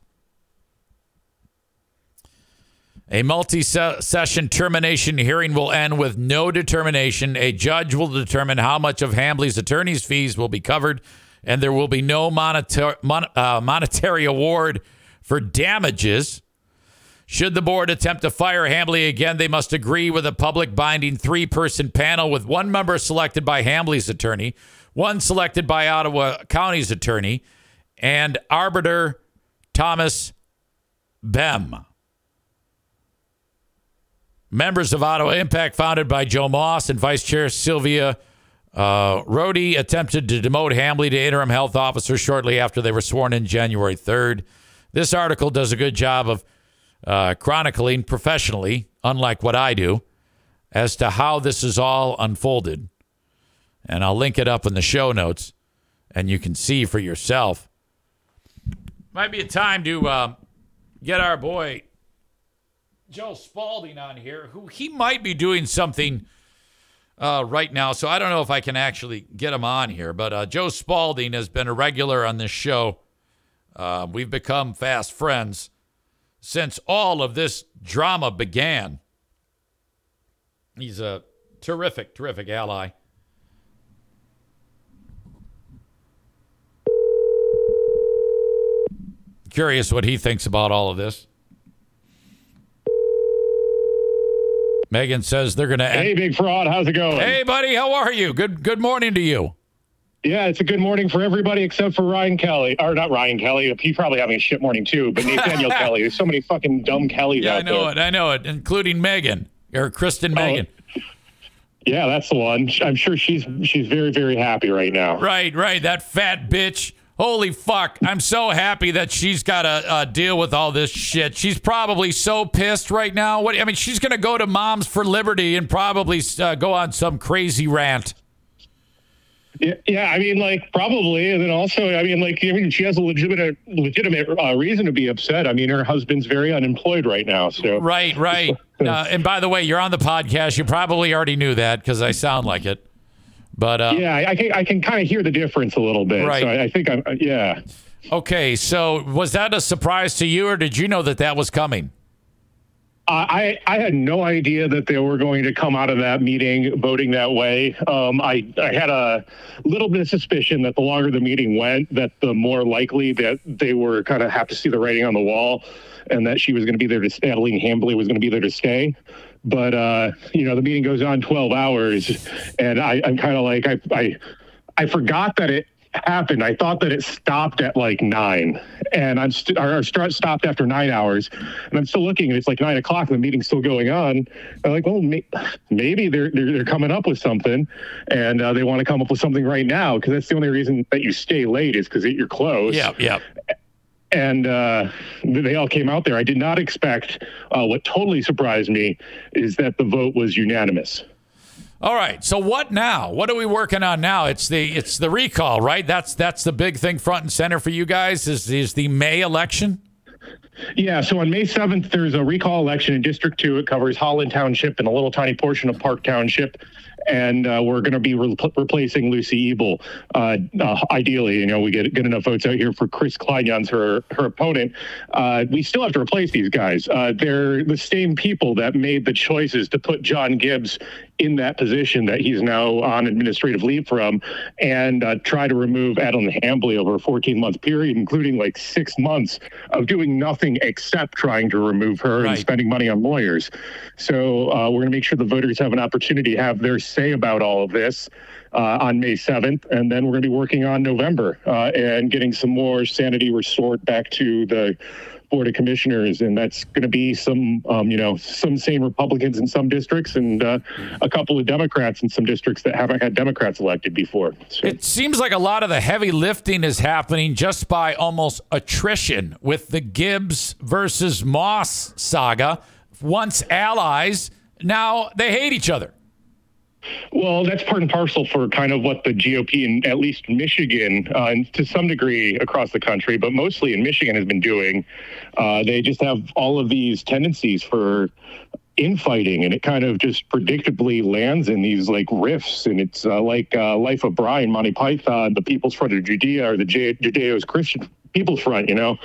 A multi session termination hearing will end with no determination. A judge will determine how much of Hambley's attorney's fees will be covered, and there will be no monetar- mon- uh, monetary award for damages. Should the board attempt to fire Hambley again, they must agree with a public binding three person panel with one member selected by Hambley's attorney, one selected by Ottawa County's attorney, and arbiter Thomas Bem. Members of Ottawa Impact, founded by Joe Moss and Vice Chair Sylvia uh, Rhodea, attempted to demote Hambley to interim health officer shortly after they were sworn in January 3rd. This article does a good job of uh, chronicling professionally, unlike what I do, as to how this is all unfolded. And I'll link it up in the show notes, and you can see for yourself. Might be a time to uh, get our boy Joe Spaulding on here, who he might be doing something uh, right now. So I don't know if I can actually get him on here. But uh, Joe Spaulding has been a regular on this show. Uh, we've become fast friends since all of this drama began. He's a terrific, terrific ally. Curious what he thinks about all of this. Megan says they're going to. Hey, big fraud. How's it going? Hey, buddy, how are you? Good, good morning to you. Yeah, it's a good morning for everybody except for Ryan Kelly. Or not Ryan Kelly. He's probably having a shit morning too. But Nathaniel Kelly. There's so many fucking dumb Kellys Yeah, out I know there. it. I know it, including Meghan or Kristen Oh. Meghan. Yeah, that's the one. I'm sure she's she's very very happy right now. Right, right. That fat bitch. Holy fuck. I'm so happy that she's got to uh, deal with all this shit. She's probably so pissed right now. What I mean, she's going to go to Moms for Liberty and probably uh, go on some crazy rant. Yeah, yeah, I mean, like probably, and then also, I mean, like, I mean, she has a legitimate legitimate uh, reason to be upset. I mean, her husband's very unemployed right now, so Right, right. Uh, and by the way, you're on the podcast. You probably already knew that because I sound like it. But uh, yeah, I, can I can kind of hear the difference a little bit. Right. So I, I think I'm yeah. okay, so was that a surprise to you, or did you know that that was coming? I, I had no idea that they were going to come out of that meeting voting that way. Um, I, I had a little bit of suspicion that the longer the meeting went, that the more likely that they were kind of have to see the writing on the wall, and that she was going to be there to Adeline Hambley was going to be there to stay. But uh, you know, the meeting goes on 12 hours, and I, I'm kind of like I, I I forgot that it happened. I thought that it stopped at like nine, and I'm st- or, start, stopped after nine hours, and I'm still looking, and it's like nine o'clock, and the meeting's still going on. I'm like, well, may- maybe they're, they're they're coming up with something, and uh, they want to come up with something right now because that's the only reason that you stay late is because you're close Yeah, yeah. and uh, they all came out there. I did not expect. Uh, what totally surprised me is that the vote was unanimous. All right. So what now? What are we working on now? It's the it's the recall, right? That's that's the big thing front and center for you guys is is the May election. Yeah, so on May 7th, there's a recall election in District 2. It covers Holland Township and a little tiny portion of Park Township. And uh, we're going to be re- replacing Lucy Ebel. Uh, uh, ideally, you know, we get good enough votes out here for Chris Kleinjans, her her opponent. Uh, we still have to replace these guys. Uh, they're the same people that made the choices to put John Gibbs in that position that he's now on administrative leave from and uh, try to remove Adam Hambley over a 14 month period, including like six months of doing nothing except trying to remove her Right. and spending money on lawyers. So uh, we're going to make sure the voters have an opportunity to have their say about all of this. Uh, on May 7th, and then we're going to be working on November uh, and getting some more sanity restored back to the board of commissioners, and that's going to be some, um, you know, some sane Republicans in some districts and uh, a couple of Democrats in some districts that haven't had Democrats elected before. So, It seems like a lot of the heavy lifting is happening just by almost attrition with the Gibbs versus Moss saga. Once allies, now they hate each other. Well, that's part and parcel for kind of what the GOP in at least Michigan, uh, and to some degree across the country, but mostly in Michigan, has been doing. Uh, they just have all of these tendencies for infighting and it kind of just predictably lands in these like rifts and it's uh, like uh, life of brian monty python the people's front of judea or the J- judeo's christian people's front you know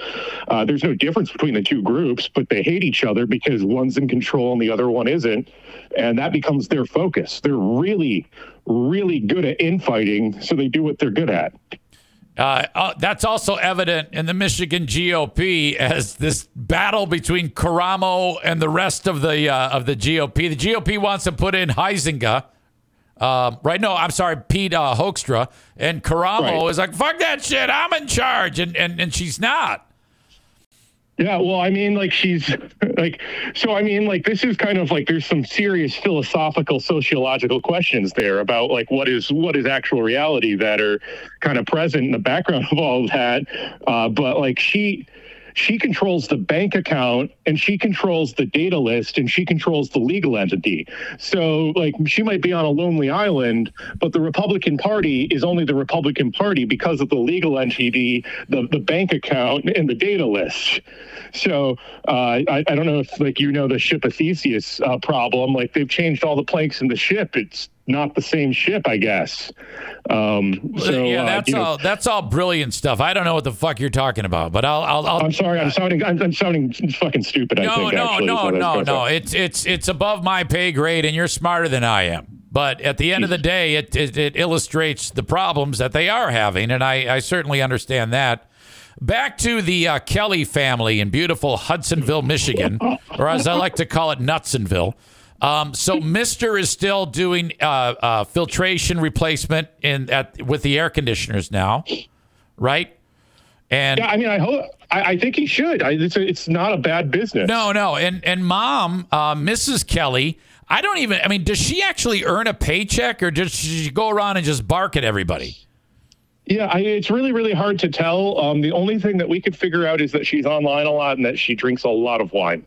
uh, there's no difference between the two groups but they hate each other because one's in control and the other one isn't and that becomes their focus they're really really good at infighting so they do what they're good at Uh, uh, that's also evident in the Michigan GOP as this battle between Karamo and the rest of the uh, of the GOP. The GOP wants to put in Heisinger. Um, right? No, I'm sorry, Pete uh, Hoekstra. And Karamo Right. is like, fuck that shit. I'm in charge. And, and, and she's not. Yeah, well, I mean, like she's like, so I mean, like this is kind of like there's some serious philosophical, sociological questions there about like what is what is actual reality that are kind of present in the background of all of that. Uh, but like she she controls the bank account and she controls the data list and she controls the legal entity. So like she might be on a lonely island, but the Republican Party is only the Republican Party because of the legal entity, the, the bank account and the data list. So uh, I, I don't know if like you know the ship of Theseus uh, problem. Like they've changed all the planks in the ship. It's not the same ship, I guess. Um, so yeah, uh, that's know, all. That's all brilliant stuff. I don't know what the fuck you're talking about, but I'll. I'll. I'll I'm sorry. I'm sounding. I'm, I'm sounding fucking stupid. I no, think. no, actually, no, I no, no. It's it's it's above my pay grade, and you're smarter than I am. But at the end of the day, it it, it illustrates the problems that they are having, and I, I certainly understand that. Back to the uh, Kelly family in beautiful Hudsonville, Michigan, or as I like to call it, Nutsonville. Um, so Mister is still doing uh, uh, filtration replacement in at with the air conditioners now, right? And Yeah, I mean, I hope. I, I think he should. I, it's, a, it's not a bad business. No, no, and and mom, uh, Mrs. Kelly. I don't even. I mean, does she actually earn a paycheck, or does she go around and just bark at everybody? Yeah, I, it's really, really hard to tell. Um, the only thing that we could figure out is that she's online a lot and that she drinks a lot of wine.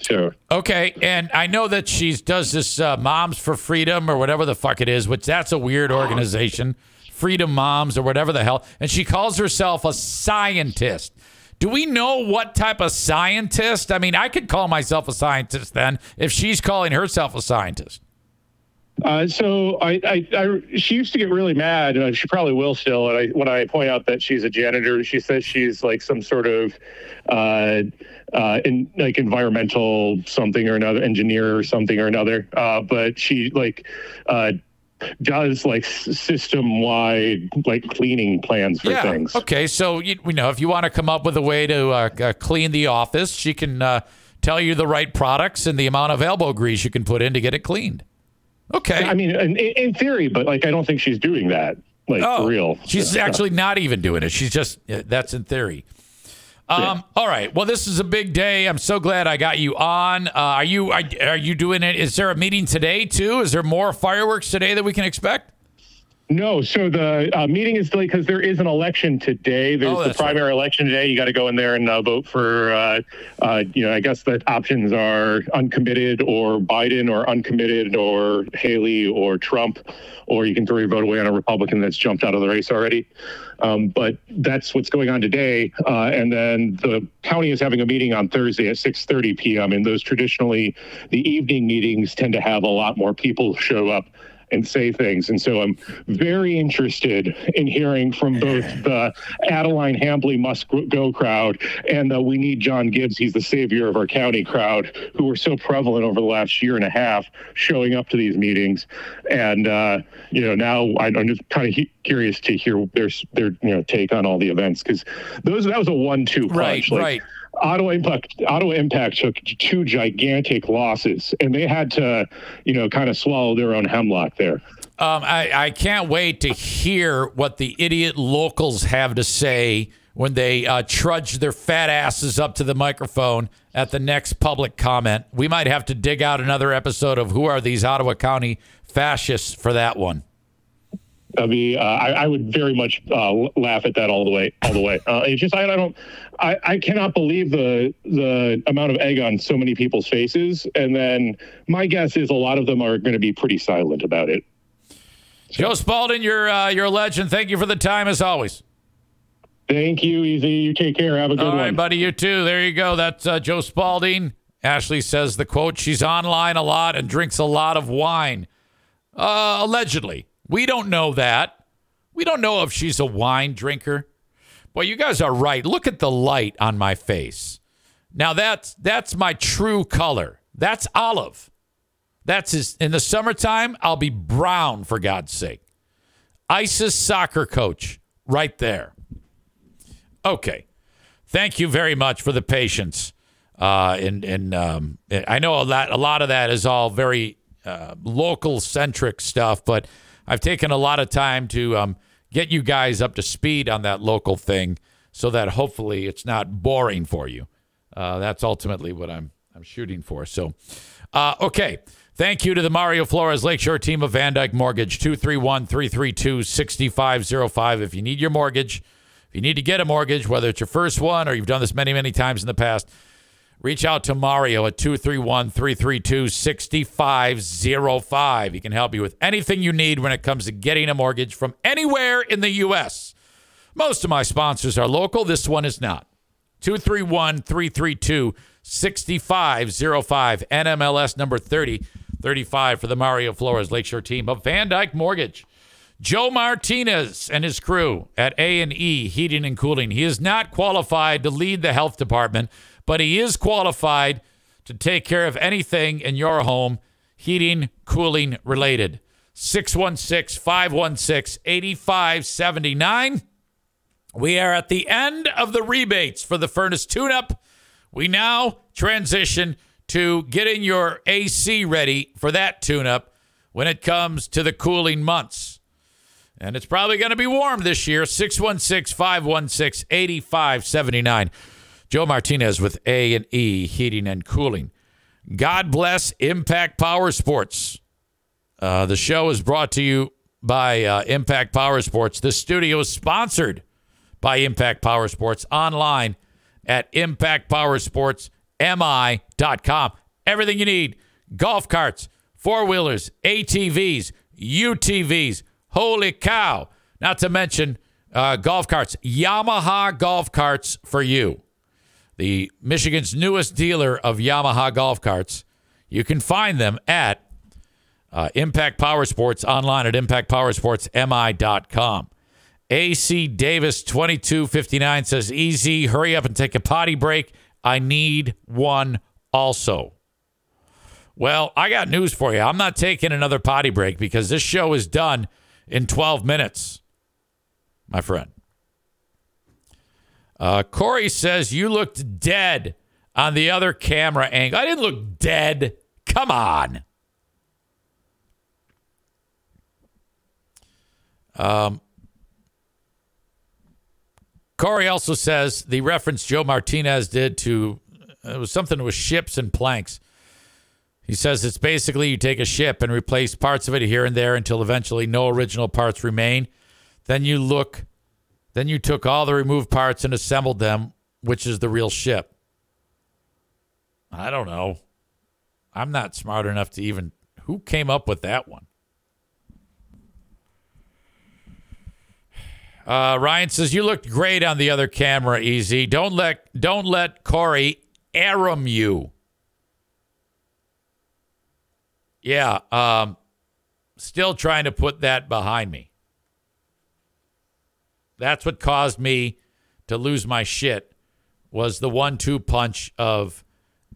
So Okay, and I know that she does this uh, Moms for Freedom or whatever the fuck it is, which that's a weird organization, Freedom Moms or whatever the hell, and she calls herself a scientist. Do we know what type of scientist? I mean, I could call myself a scientist then if she's calling herself a scientist. Uh, so I, I, I, she used to get really mad, and she probably will still. And I, when I point out that she's a janitor, she says she's like some sort of, uh, uh, in like environmental something or another, engineer or something or another. Uh, but she like, uh, does like system wide like cleaning plans for things. Okay, so you, you know if you want to come up with a way to uh, uh, clean the office, she can uh, tell you the right products and the amount of elbow grease you can put in to get it cleaned. Okay. I mean, in, in theory, but like I don't think she's doing that. Like oh, for real. She's Yeah. actually not even doing it. She's just that's in theory. Um, All right. Well, this is a big day. I'm so glad I got you on. Uh, are you are, are you doing it? Is there a meeting today too? Is there more fireworks today that we can expect? No, so the uh, meeting is delayed because there is an election today. There's Oh, the that's right. primary election today. You got to go in there and uh, vote for, uh, uh, you know, I guess the options are uncommitted or Biden or uncommitted or Haley or Trump, or you can throw your vote away on a Republican that's jumped out of the race already. Um, but that's what's going on today. Uh, and then the county is having a meeting on Thursday at 6:30 p.m. And those traditionally, the evening meetings tend to have a lot more people show up and say things. And so I'm very interested in hearing from both the Adeline Hambley must go crowd and the We Need John Gibbs, he's the savior of our county crowd, who were so prevalent over the last year and a half showing up to these meetings. And, uh, you know, now I- I'm just kind of he- curious to hear their, their, you know, take on all the events because those, that was a one-two Right, punch. Like, right. Ottawa Impact, Impact took two gigantic losses, and they had to, you know, kind of swallow their own hemlock there. Um, I, I can't wait to hear what the idiot locals have to say when they uh, trudge their fat asses up to the microphone at the next public comment. We might have to dig out another episode of Who Are These Ottawa County Fascists for that one. I mean, uh, I, I would very much uh, laugh at that all the way, all the way. Uh, it's just I, I don't, I, I cannot believe the the amount of egg on so many people's faces, and then my guess is a lot of them are going to be pretty silent about it. Joe Spaulding, you're, uh, you're a legend. Thank you for the time as always. Thank you, Easy. You take care. Have a good All right, one. buddy. You too. There you go. That's uh, Joe Spaulding. Ashley says the quote: "She's online a lot and drinks a lot of wine." Uh, allegedly, we don't know that. We don't know if she's a wine drinker. Well, you guys are right. Look at the light on my face. Now that's that's my true color. That's olive. That's his, in the summertime. I'll be brown for God's sake. ISIS soccer coach, right there. Okay. Thank you very much for the patience. Uh, and and um, I know a lot, a lot of that is all very uh, local centric stuff, but I've taken a lot of time to um, get you guys up to speed on that local thing, so that hopefully it's not boring for you. Uh, that's ultimately what I'm I'm shooting for. So, uh, okay. Thank you to the Mario Flores Lakeshore team of VanDyk Mortgage, 231 332 6505. If you need your mortgage, if you need to get a mortgage, whether it's your first one or you've done this many, many times in the past, reach out to Mario at 231 332 6505. He can help you with anything you need when it comes to getting a mortgage from anywhere in the U.S. Most of my sponsors are local. This one is not. 231 332 6505. NMLS number 30 35 for the Mario Flores Lakeshore team of VanDyk Mortgage. Joe Martinez and his crew at A&E Heating and Cooling. He is not qualified to lead the health department, but he is qualified to take care of anything in your home heating, cooling related. 616-516-8579. We are at the end of the rebates for the furnace tune-up. We now transition to getting your AC ready for that tune-up when it comes to the cooling months. And it's probably going to be warm this year. 616 516 8579. Joe Martinez with A and E Heating and Cooling. God bless Impact Power Sports. Uh, the show is brought to you by uh, Impact Power Sports. The studio is sponsored by Impact Power Sports online at impactpowersportsmi.com. Everything you need golf carts, four wheelers, ATVs, UTVs. Holy cow. Not to mention uh, golf carts, Yamaha golf carts for you. The Michigan's newest dealer of Yamaha golf carts. You can find them at uh, Impact Power Sports online at impactpowersportsmi.com. AC Davis 2259 says, Easy, hurry up and take a potty break. I need one also. Well, I got news for you. I'm not taking another potty break because this show is done in 12 minutes, my friend. Uh, Corey says, You looked dead on the other camera angle. I didn't look dead. Come on. Um, Corey also says the reference Joe Martinez did to uh, it was something with ships and planks. He says it's basically you take a ship and replace parts of it here and there until eventually no original parts remain. Then you look, then you took all the removed parts and assembled them, which is the real ship. I don't know. I'm not smart enough to even. Who came up with that one? Uh, Ryan says you looked great on the other camera. Easy. Don't let don't let Corey Aram you. Yeah. Um, still trying to put that behind me. That's what caused me to lose my shit. Was the one-two punch of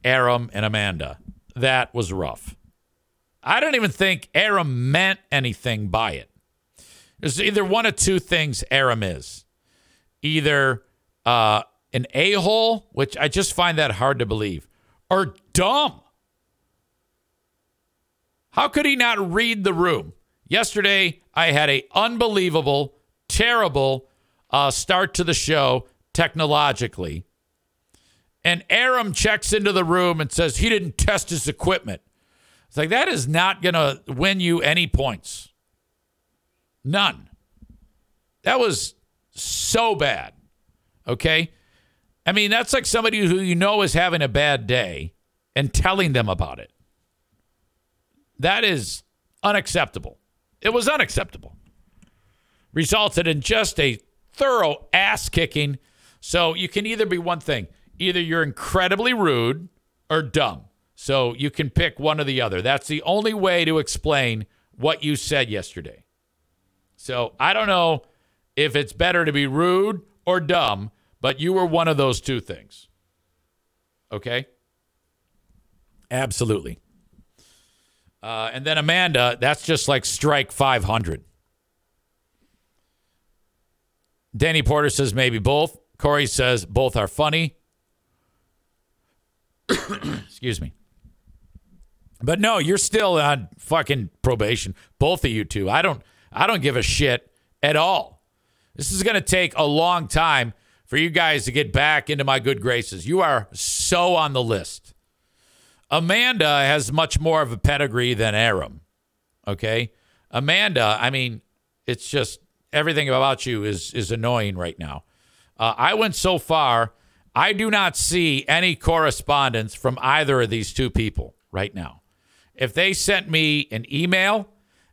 Aram and Amanda. That was rough. I don't even think Aram meant anything by it. There's either one of two things Aram is. Either uh, an a hole, which I just find that hard to believe, or dumb. How could he not read the room? Yesterday, I had a unbelievable, terrible uh, start to the show technologically. And Aram checks into the room and says he didn't test his equipment. It's like that is not going to win you any points. None. That was so bad. Okay? I mean, that's like somebody who you know is having a bad day and telling them about it. That is unacceptable. It was unacceptable. Resulted in just a thorough ass kicking. So you can either be one thing either you're incredibly rude or dumb. So you can pick one or the other. That's the only way to explain what you said yesterday. So I don't know if it's better to be rude or dumb, but you were one of those two things. Okay? Absolutely. Uh, and then Amanda, that's just like strike 500. Danny Porter says maybe both. Corey says both are funny. Excuse me. But no, you're still on fucking probation. Both of you two. I don't I don't give a shit at all. This is going to take a long time for you guys to get back into my good graces. You are so on the list. Amanda has much more of a pedigree than Aram. Okay? Amanda, I mean, it's just everything about you is is annoying right now. Uh, I went so far I do not see any correspondence from either of these two people right now. If they sent me an email,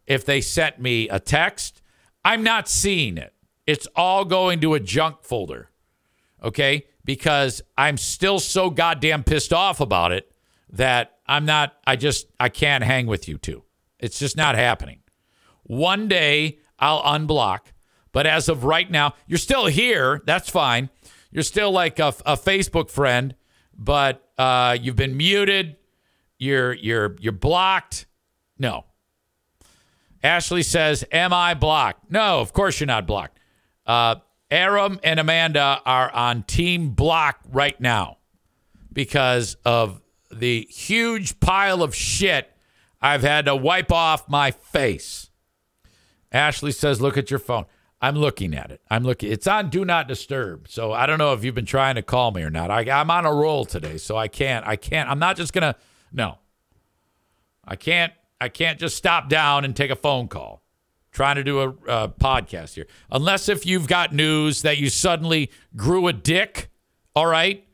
if they sent me a text, I'm not seeing it. It's all going to a junk folder. Okay? Because I'm still so goddamn pissed off about it that I'm not, I just, I can't hang with you two. It's just not happening. One day I'll unblock, but as of right now, you're still here. That's fine. You're still like a, a Facebook friend, but uh, you've been muted. You're you're you're blocked. No. Ashley says, "Am I blocked?" No, of course you're not blocked. Uh, Aram and Amanda are on team block right now because of the huge pile of shit I've had to wipe off my face. Ashley says, "Look at your phone." I'm looking at it. I'm looking. It's on do not disturb. So I don't know if you've been trying to call me or not. I, I'm on a roll today, so I can't. I can't. I'm not just gonna. No. I can't. I can't just stop down and take a phone call. Trying to do a, a podcast here, unless if you've got news that you suddenly grew a dick, all right,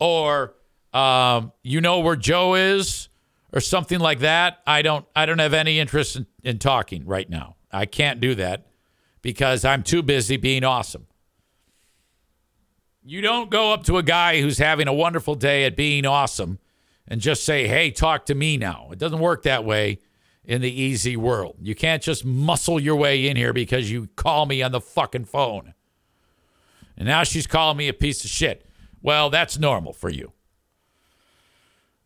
or um, you know where Joe is, or something like that. I don't. I don't have any interest in, in talking right now. I can't do that because I'm too busy being awesome. You don't go up to a guy who's having a wonderful day at being awesome and just say, hey, talk to me now. It doesn't work that way in the easy world. You can't just muscle your way in here because you call me on the fucking phone. And now she's calling me a piece of shit. Well, that's normal for you.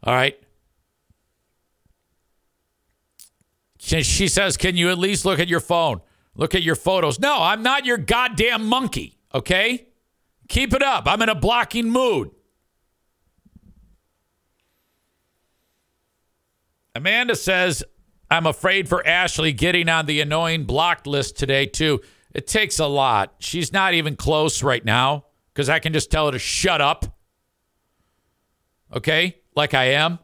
All right. She says, Can you at least look at your phone? Look at your photos. No, I'm not your goddamn monkey, okay? Keep it up. I'm in a blocking mood. Amanda says, I'm afraid for Ashley getting on the annoying blocked list today, too. It takes a lot. She's not even close right now because I can just tell her to shut up. Okay? Like I am.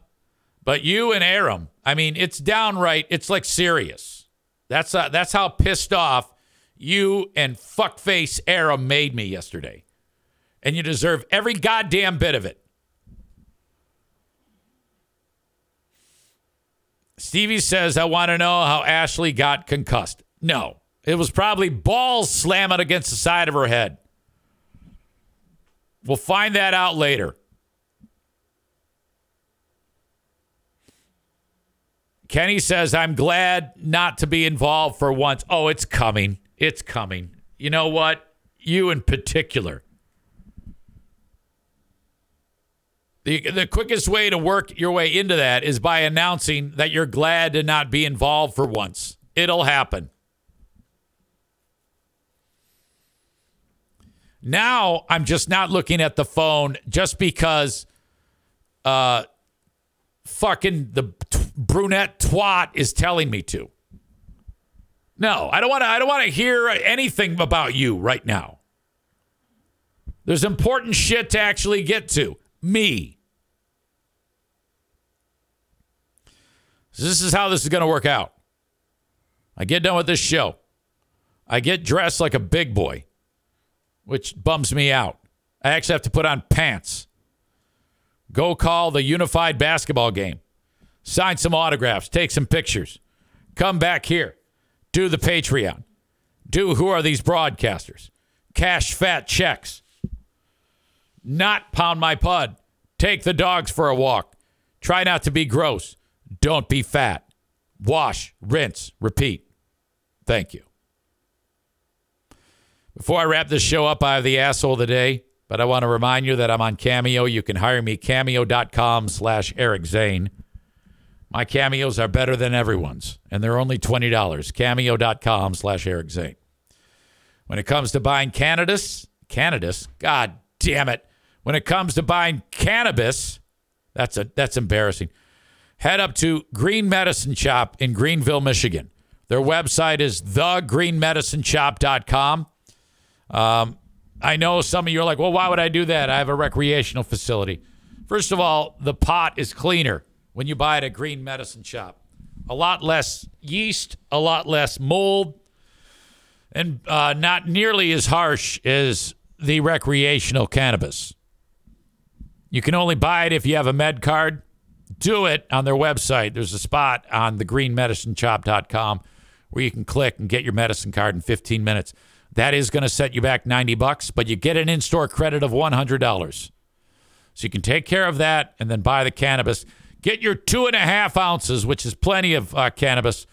But you and Aram, I mean, it's downright, it's like serious. That's uh, that's how pissed off you and fuckface Aram made me yesterday. And you deserve every goddamn bit of it. Stevie says, I want to know how Ashley got concussed. No, it was probably balls slamming against the side of her head. We'll find that out later. Kenny says, I'm glad not to be involved for once. Oh, it's coming. It's coming. You know what? You in particular. The, the quickest way to work your way into that is by announcing that you're glad to not be involved for once. It'll happen. Now I'm just not looking at the phone just because uh fucking the brunette twat is telling me to. No, I don't want to I don't want to hear anything about you right now. There's important shit to actually get to. Me. This is how this is going to work out. I get done with this show. I get dressed like a big boy which bums me out. I actually have to put on pants. Go call the unified basketball game. Sign some autographs, take some pictures. Come back here. Do the Patreon. Do who are these broadcasters? Cash fat checks. Not pound my pud. Take the dogs for a walk. Try not to be gross. Don't be fat. Wash, rinse, repeat. Thank you. Before I wrap this show up, I have the asshole of the day, but I want to remind you that I'm on Cameo. You can hire me, cameo.com slash Eric Zane. My cameos are better than everyone's, and they're only $20. Cameo.com slash Eric Zane. When it comes to buying cannabis, cannabis, god damn it. When it comes to buying cannabis, that's a that's embarrassing. Head up to Green Medicine Shop in Greenville, Michigan. Their website is thegreenmedicineshop.com. Um, I know some of you are like, well, why would I do that? I have a recreational facility. First of all, the pot is cleaner when you buy it at Green Medicine Shop. A lot less yeast, a lot less mold, and uh, not nearly as harsh as the recreational cannabis. You can only buy it if you have a med card. Do it on their website. There's a spot on thegreenmedicineshop.com where you can click and get your medicine card in 15 minutes. That is going to set you back 90 bucks, but you get an in-store credit of $100. So you can take care of that and then buy the cannabis. Get your two and a half ounces, which is plenty of uh, cannabis.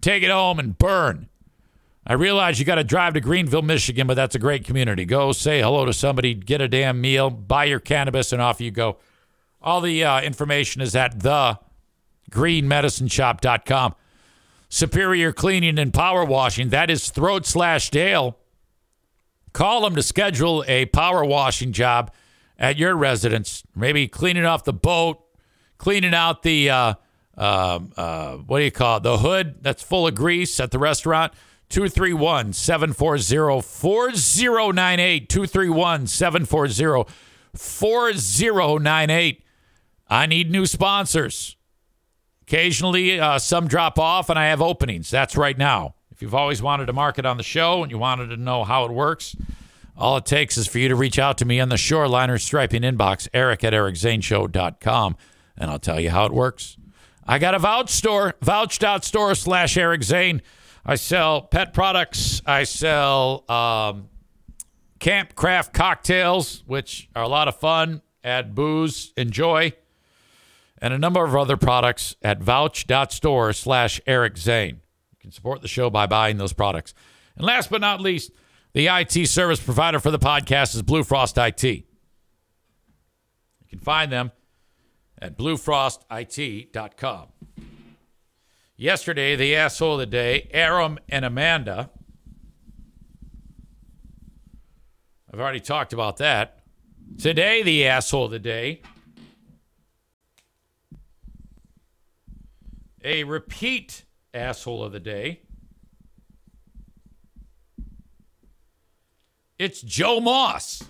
Take it home and burn. I realize you got to drive to Greenville, Michigan, but that's a great community. Go say hello to somebody, get a damn meal, buy your cannabis, and off you go. All the uh, information is at the greenmedicineshop.com. Superior Cleaning and Power Washing. That is Throat Slash Dale. Call them to schedule a power washing job at your residence. Maybe cleaning off the boat, cleaning out the, uh, uh, uh, what do you call it? The hood that's full of grease at the restaurant. 231 740 4098. 231 740 4098. I need new sponsors. Occasionally, uh, some drop off, and I have openings. That's right now. If you've always wanted to market on the show and you wanted to know how it works, all it takes is for you to reach out to me on the Shoreliners Striping inbox, eric at ericzaneshow.com, and I'll tell you how it works. I got a vouch store, vouch.store slash Eric Zane. I sell pet products. I sell um, camp craft cocktails, which are a lot of fun. Add booze, enjoy and a number of other products at vouch.store slash Eric Zane. You can support the show by buying those products. And last but not least, the IT service provider for the podcast is Blue Frost IT. You can find them at bluefrostit.com. Yesterday, the asshole of the day, Aram and Amanda. I've already talked about that. Today, the asshole of the day, a repeat asshole of the day. It's Joe Moss.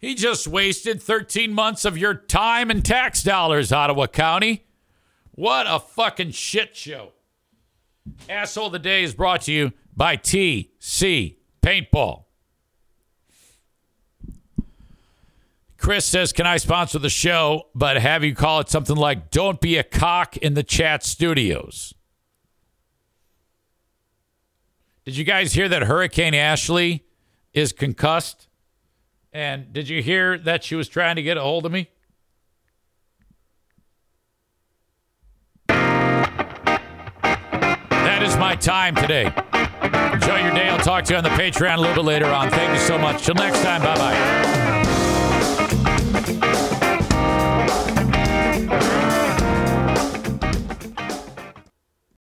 He just wasted 13 months of your time and tax dollars, Ottawa County. What a fucking shit show. Asshole of the Day is brought to you by TC Paintball. Chris says, Can I sponsor the show, but have you call it something like Don't Be a Cock in the Chat Studios? Did you guys hear that Hurricane Ashley is concussed? And did you hear that she was trying to get a hold of me? That is my time today. Enjoy your day. I'll talk to you on the Patreon a little bit later on. Thank you so much. Till next time. Bye bye.